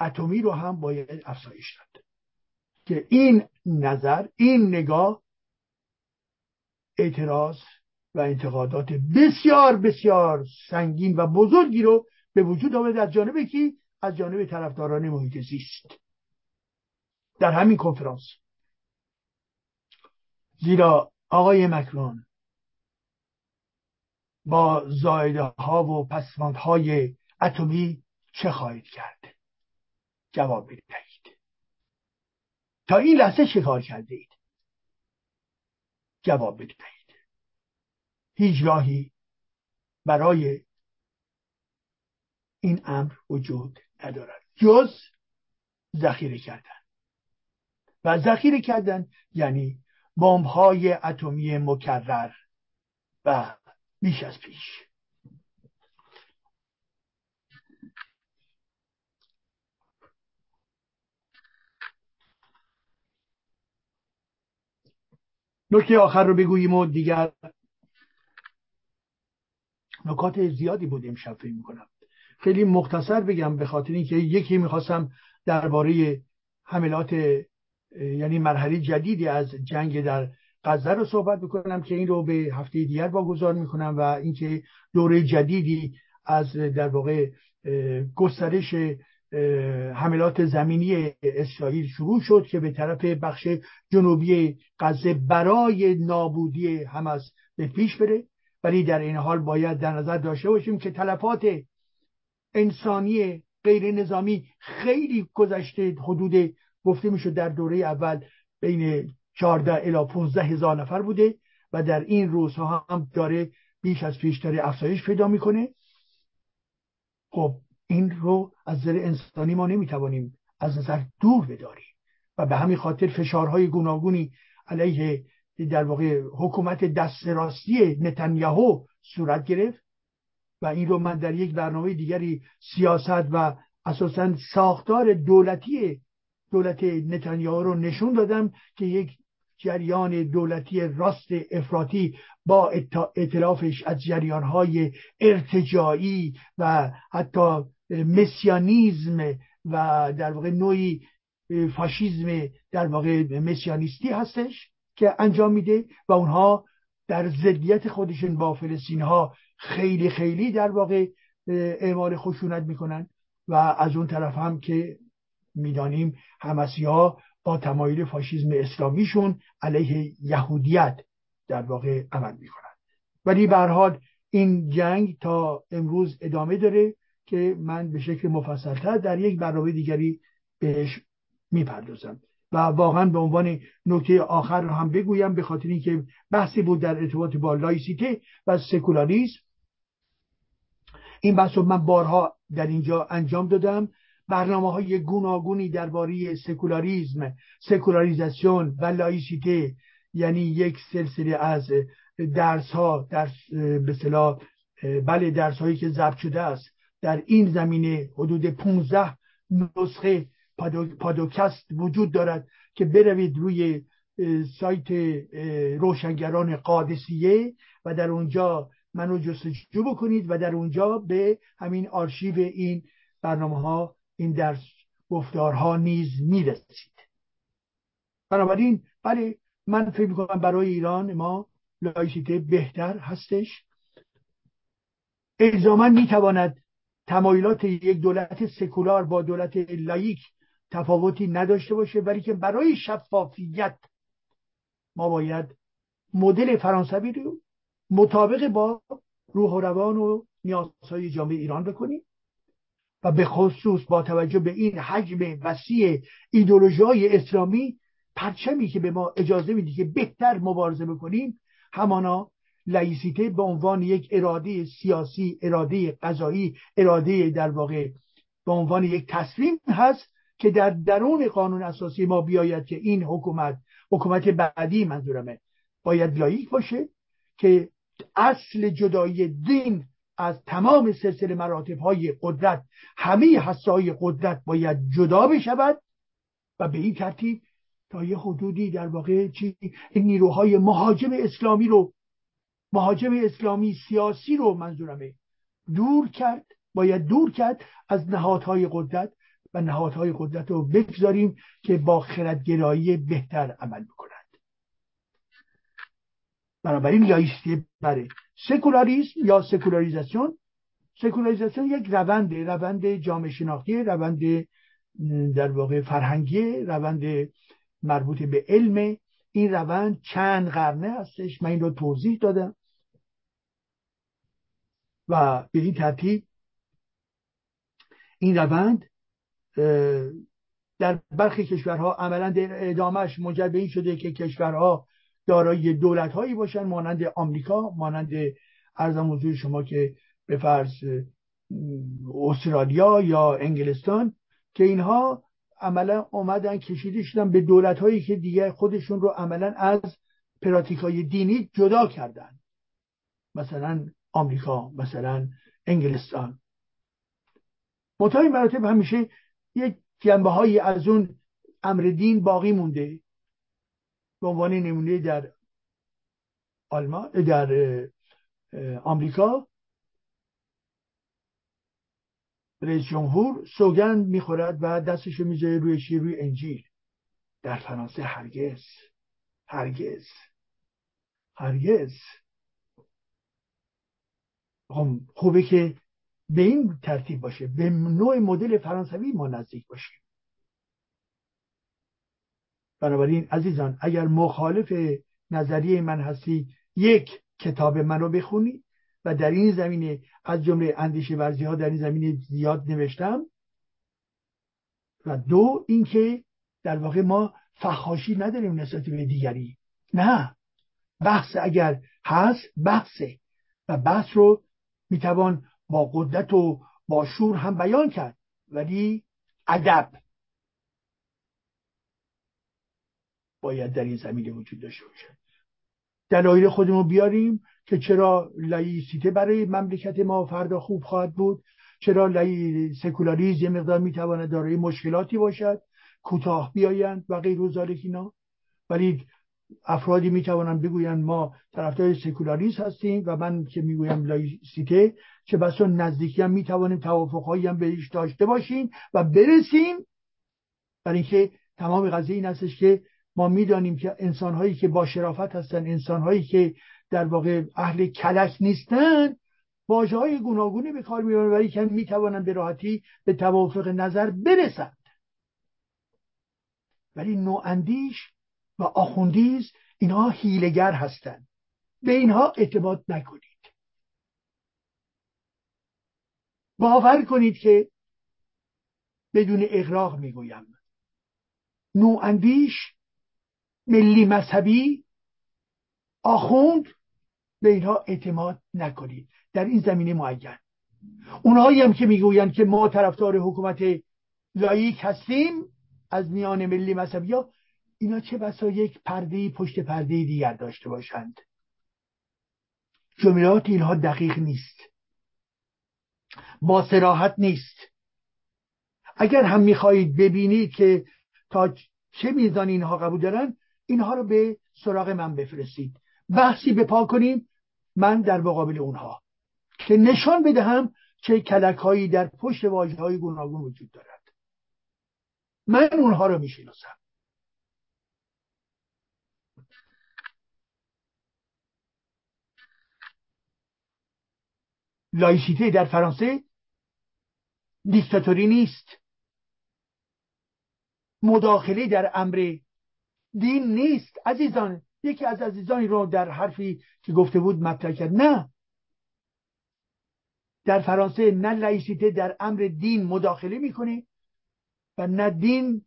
اتمی رو هم باید افزایش داد. که این نظر این نگاه اعتراض و انتقادات بسیار بسیار سنگین و بزرگی رو به وجود آورد از جانب کی؟ از جانب طرفداران محیط زیست. در همین کنفرانس. زیرا آقای مکرون با زایده ها و پسماندهای اتمی چه خواهید کرد؟ جواب بدهید. تا این لحظه چه کار کرده اید؟ جواب بدهید. هیچ راهی برای این امر وجود ندارد. جز ذخیره کردن. و ذخیره کردن یعنی بمب های اتمی مکرر و بیش از پیش. نکته آخر رو بگوییم و دیگر نکات زیادی بود امشب فکر می‌کنم. خیلی مختصر بگم به خاطر اینکه یکی می‌خواستم درباره حملات یعنی مرحله جدیدی از جنگ در غزه رو صحبت می‌کنم که این رو به هفته دیگر واگذار می‌کنم و اینکه دوره جدیدی از در واقع گسترش حملات زمینی اسرائیل شروع شد که به طرف بخش جنوبی غزه برای نابودی حماس به پیش بره. ولی در این حال باید در نظر داشته باشیم که تلفات انسانی غیر نظامی خیلی گذشته حدود گفته می‌شد در دوره اول بین 14 الی 15 هزار نفر بوده و در این روزها هم داره بیش از پیش داره افزایش پیدا می‌کنه. خب این رو از نظر انسانی ما نمی‌توانیم از نظر دور بداریم و به همین خاطر فشارهای گوناگونی علیه در واقع حکومت دست راستی نتانیاهو صورت گرفت و این رو من در یک برنامه دیگری سیاست و اساسا ساختار دولتی دولت نتانیاهو رو نشون دادم که یک جریان دولتی راست افراطی با اطلافش از جریانهای ارتجاعی و حتی مسیانیزم و در واقع نوعی فاشیزم در واقع مسیانیستی هستش. که انجام میده و اونها در ضدیت خودشون با فلسطین ها خیلی خیلی در واقع اعمال خشونت می‌کنن و از اون طرف هم که می‌دانیم همسی ها با تمایل فاشیزم اسلامیشون علیه یهودیت در واقع عمل می‌کنن. ولی به حال این جنگ تا امروز ادامه داره که من به شکل مفصلتر در یک برنامه دیگری بهش می‌پردازم. و واقعا به عنوان نکته آخر رو هم بگویم به خاطر اینکه بحثی بود در ارتباط با لایسیته و سکولاریسم. این بحث رو من بارها در اینجا انجام دادم. برنامه های گوناگونی درباره سکولاریزم سکولاریزاسیون و لایسیته یعنی یک سلسله از درس ها درس به بله درس هایی که ضبط شده است در این زمینه حدود 15 نسخه پادکست وجود دارد که بروید روی سایت روشنگران قادسیه و در اونجا منو جستجو بکنید و در اونجا به همین آرشیو این برنامه ها این درس گفتارها نیز می‌رسید. بنابراین بله من فکر می‌کنم برای ایران ما لایسیته بهتر هستش. الزاما می‌تواند تمایلات یک دولت سکولار با دولت لایک تفاوتی نداشته باشه ولی که برای شفافیت ما باید مدل فرانسوی رو مطابق با روح و روان و نیازهای جامعه ایران بکنیم و به خصوص با توجه به این حجم وسیع ایدولوژی اسلامی پرچمی که به ما اجازه میده که بهتر مبارزه بکنیم همانا لایسیته به عنوان یک اراده سیاسی اراده قضایی اراده در واقع به عنوان یک تصمیم هست. که در درون قانون اساسی ما بیاید که این حکومت حکومت بعدی منظورمه باید لایک باشه که اصل جدایی دین از تمام سلسله مراتب های قدرت همه حسای قدرت باید جدا بشود و به این ترتیب تا یه حدودی در واقع چی؟ این نیروهای مهاجم اسلامی رو مهاجم اسلامی سیاسی رو منظورمه دور کرد باید دور کرد از نهادهای قدرت و نهادهای قدرت رو بگذاریم که با خردگرایی بهتر عمل بکنند. بنابراین لایستی بره سکولاریسم یا سکولاریزاسیون سکولاریزاسیون یک روند روند جامعه شناختی روند در واقع فرهنگی روند مربوط به علم. این روند چند قرنه هستش؟ من این رو توضیح دادم. و به این ترتیب این روند در برخی کشورها عملا ادامهش منجر به این شده که کشورها دارای دولت هایی باشن مانند آمریکا مانند ارزم حضور شما که به فرض استرالیا یا انگلستان که اینها عملا اومدن کشیده شدن به دولت هایی که دیگه خودشون رو عملا از پراتیک های دینی جدا کردن. مثلا آمریکا مثلا انگلستان. متای مراتب همیشه یک جنبه هایی از اون امر دین باقی مونده. به عنوان نمونه در آلمان در آمریکا. رئیس جمهور سوگند می‌خورد و دستش می‌ذاره روی شیر روی انجیل در فرانسه هرگز. هرگز. هرگز. خب، خوبه که به این ترتیب باشه به نوع مدل فرانسوی ما نزدیک باشیم بنابراین عزیزان اگر مخالف نظریه من هستی یک کتاب منو بخونی و در این زمینه از جمله اندیشه ورزی ها در این زمینه زیاد نوشتم. و دو اینکه در واقع ما فخاشی نداریم نسبت به دیگری. نه بحث اگر هست بحثه و بحث رو می‌توان با قدرت و با شور هم بیان کرد. ولی ادب باید در این زمینه وجود داشته باشد دلایل خودمون بیاریم که چرا لایسیته برای مملکت ما فردا خوب خواهد بود چرا لای سکولاریزم یه مقدار می‌تواند دارای مشکلاتی باشد کوتاه بیایند و غیر اینا. ولی افرادی می‌توانند بگویند ما طرفدار سکولاریسم هستیم و من که می‌گویم لایسیته چه بسا نزدیکی هم می‌توانیم توافقهایی هم بهش داشته باشیم و برسیم. برای اینکه تمام قضیه این هستش که ما می‌دانیم که انسانهایی که با شرافت هستن انسانهایی که در واقع اهل کلک نیستن واجه های گوناگونی به کار می‌برن ولی که می‌توانند به راحتی به توافق نظر برسند. ولی نواندیش و آخوندیز اینها هیلگر هستند. به اینها اعتماد نکنید. باور کنید که بدون اغراق می‌گویم. نواندیش ملی مذهبی آخوند به اینها اعتماد نکنید. در این زمینه معین. اونهایی هم که می‌گویند که ما طرفدار حکومت لایک هستیم از میان ملی مذهبی ها اینا چه بسا یک پرده پشت پرده دیگر داشته باشند. جملات اینها دقیق نیست. با سراحت نیست. اگر هم می‌خواهید ببینید که تا چه میزان اینها قبول دارن اینها رو به سراغ من بفرستید. بحثی به کنیم من در مقابل اونها. که نشان بدهم چه کلک هایی در پشت واجه های گوناگون وجود دارد. من اونها رو می‌شناسم. لایسیته در فرانسه دیکتاتوری نیست. مداخله در امر دین نیست. عزیزان یکی از عزیزانی رو در حرفی که گفته بود مطرح کرد. نه. در فرانسه نه لایسیته در امر دین مداخله می‌کنه و نه دین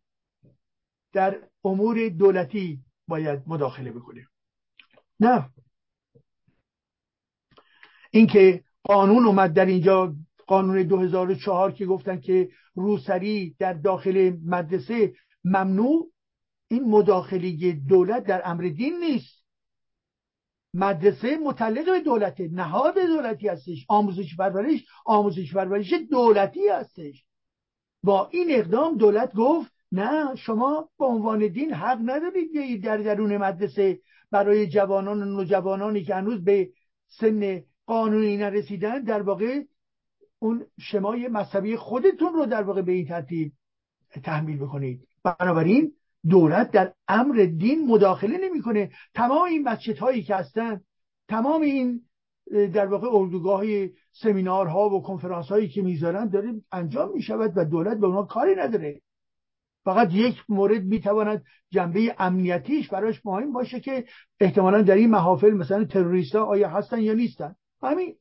در امور دولتی باید مداخله بکنه. نه. اینکه قانون اومد در اینجا قانون 2004 که گفتن که روسری در داخل مدرسه ممنوع این مداخله دولت در امر دین نیست. مدرسه متعلق به دولته نهاد دولتی هستش آموزش پرورش آموزش پرورش دولتی هستش. با این اقدام دولت گفت نه شما به عنوان دین حق ندارید در درون مدرسه برای جوانان و نوجوانانی که هنوز به سن قانونی نرسیدن در واقع اون شمای مذهبی خودتون رو در واقع به این ترتیب تحمیل بکنید. بنابراین دولت در امر دین مداخله نمی‌کنه. تمام این مسجد هایی که هستن تمام این در واقع اردوگاه سمینارها و کنفرانس هایی که می‌ذارن داره انجام می‌شود و دولت به اونا کاری نداره. فقط یک مورد می‌تواند جنبه امنیتیش براش مهم باشه که احتمالا در این محافل مثلا تروریست ها آیا هستن یا نیستن. همین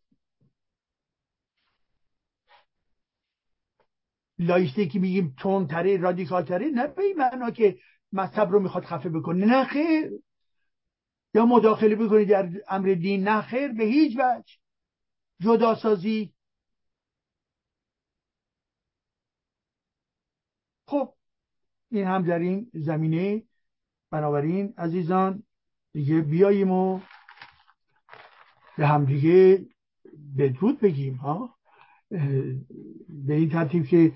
لایسته که میگیم تره رادیکال تره نه به این که مذهب رو می‌خواد خفه بکنه. نه خیر. یا مداخله بکنه در امر دین نه خیر. به هیچ وجه. جداسازی. خب این هم در این زمینه. بنابراین عزیزان دیگه بیاییم و به هم دیگه بدرود بگیم ها؟ به این ترتیب که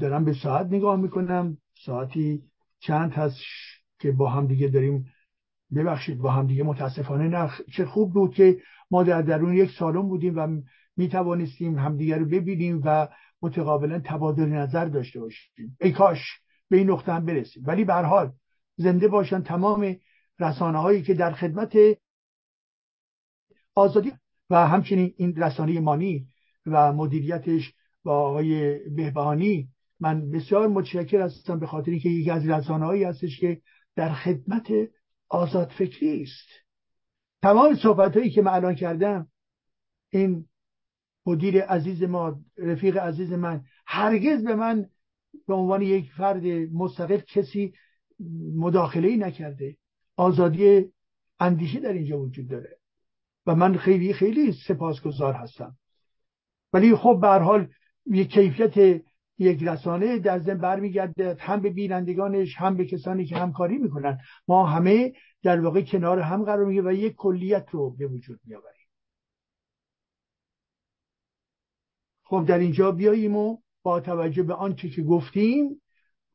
دارم به ساعت نگاه می‌کنم. ساعتی چند هست که با هم دیگه داریم؟ ببخشید با هم دیگه متاسفانه نه. چه خوب بود که ما در درون یک سالن بودیم و می توانستیم همدیگه رو ببینیم و متقابلا تبادل نظر داشته باشیم. ای کاش به این نقطه هم برسیم. ولی به حال زنده باشن تمام رسانه هایی که در خدمت آزادی و همچنین این رسانه مانی و مدیریتش با آقای بهبهانی من بسیار متشکر هستم به خاطر که یکی از رسانه هایی هستش که در خدمت آزاد فکری است. تمام صحبت هایی که من الان کردم این مدیر عزیز ما رفیق عزیز من هرگز به من به عنوان یک فرد مستقل کسی مداخله ای نکرده. آزادی اندیشه در اینجا وجود داره. و من خیلی خیلی سپاسگزار هستم. ولی خب به حال یک کیفیت یک رسانه در ضمن برمیگرده هم به بینندگانش هم به کسانی که همکاری می‌کنن. ما همه در واقع کنار هم قرار میگه و یک کلیت رو به وجود میآوریم. خب در اینجا بیاییم و با توجه به آنچه که گفتیم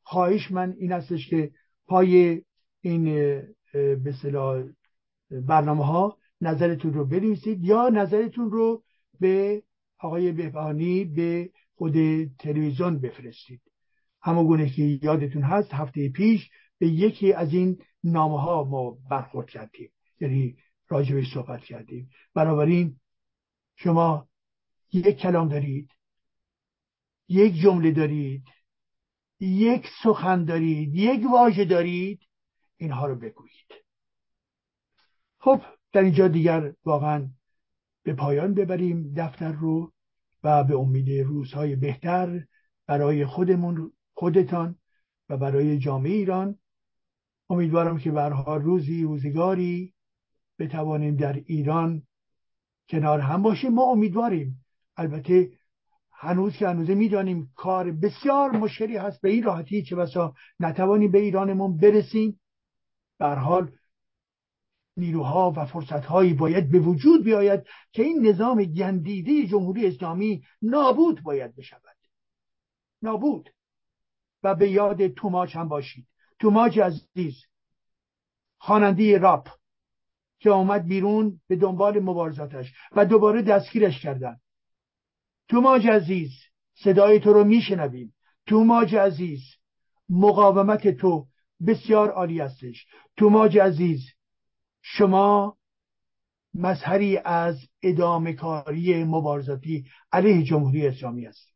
خواهش من این استش که پای این به برنامه ها نظرتون رو بنویسید یا نظرتون رو به آقای بهبانی به خود تلویزیون بفرستید. همه که یادتون هست هفته پیش به یکی از این نامه ها ما برخورد کردیم. یعنی راجبش صحبت کردیم. بنابراین شما یک کلام دارید یک جمله دارید یک سخن دارید یک واژه دارید اینها رو بگویید. خب در اینجا دیگر واقعا به پایان ببریم دفتر رو و به امید روزهای بهتر برای خودمون خودتان و برای جامعه ایران. امیدوارم که برها روزی روزگاری بتوانیم در ایران کنار هم باشیم. ما امیدواریم. البته هنوز که هنوزه می‌دانیم کار بسیار مشکلی هست. به این راحتی چه بسا نتوانیم به ایرانمون برسیم. بر حال نیروها و فرصتهایی باید به وجود بیاید که این نظام گندیده جمهوری اسلامی نابود باید بشود. نابود. و به یاد توماچ هم باشید. توماچ عزیز خواننده راپ که آمد بیرون به دنبال مبارزاتش و دوباره دستگیرش کردن. توماج عزیز صدای تو رو میشنویم. توماج عزیز مقاومت تو بسیار عالی هستش. توماج عزیز شما مظهری از ادامه کاری مبارزاتی علیه جمهوری اسلامی هستید.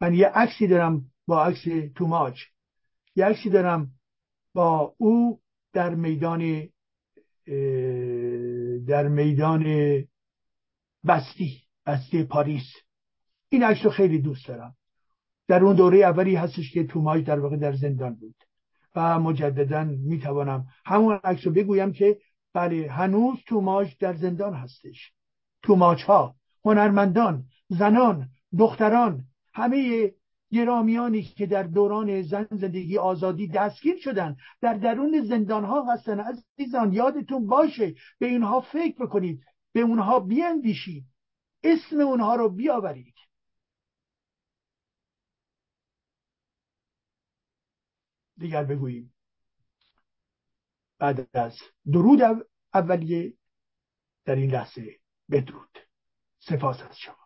من یه عکسی دارم با عکس توماج یه عکسی دارم با او در میدان در میدان بستی بستی پاریس. این عکس رو خیلی دوست دارم. در اون دوره اولی هستش که توماج در واقع در زندان بود. و مجددا می‌توانم همون عکس رو بگویم که بله هنوز توماج در زندان هستش. توماج ها هنرمندان زنان دختران همه گرامیانی که در دوران زن زندگی آزادی دستگیر شدن در درون زندان ها هستن. عزیزان یادتون باشه به اینها فکر بکنید به اونها بیاندیشید اسم اونها رو بیاورید. دیگر بگوییم. بعد از درود اولیه در این لحظه بدرود. سپاس از شما.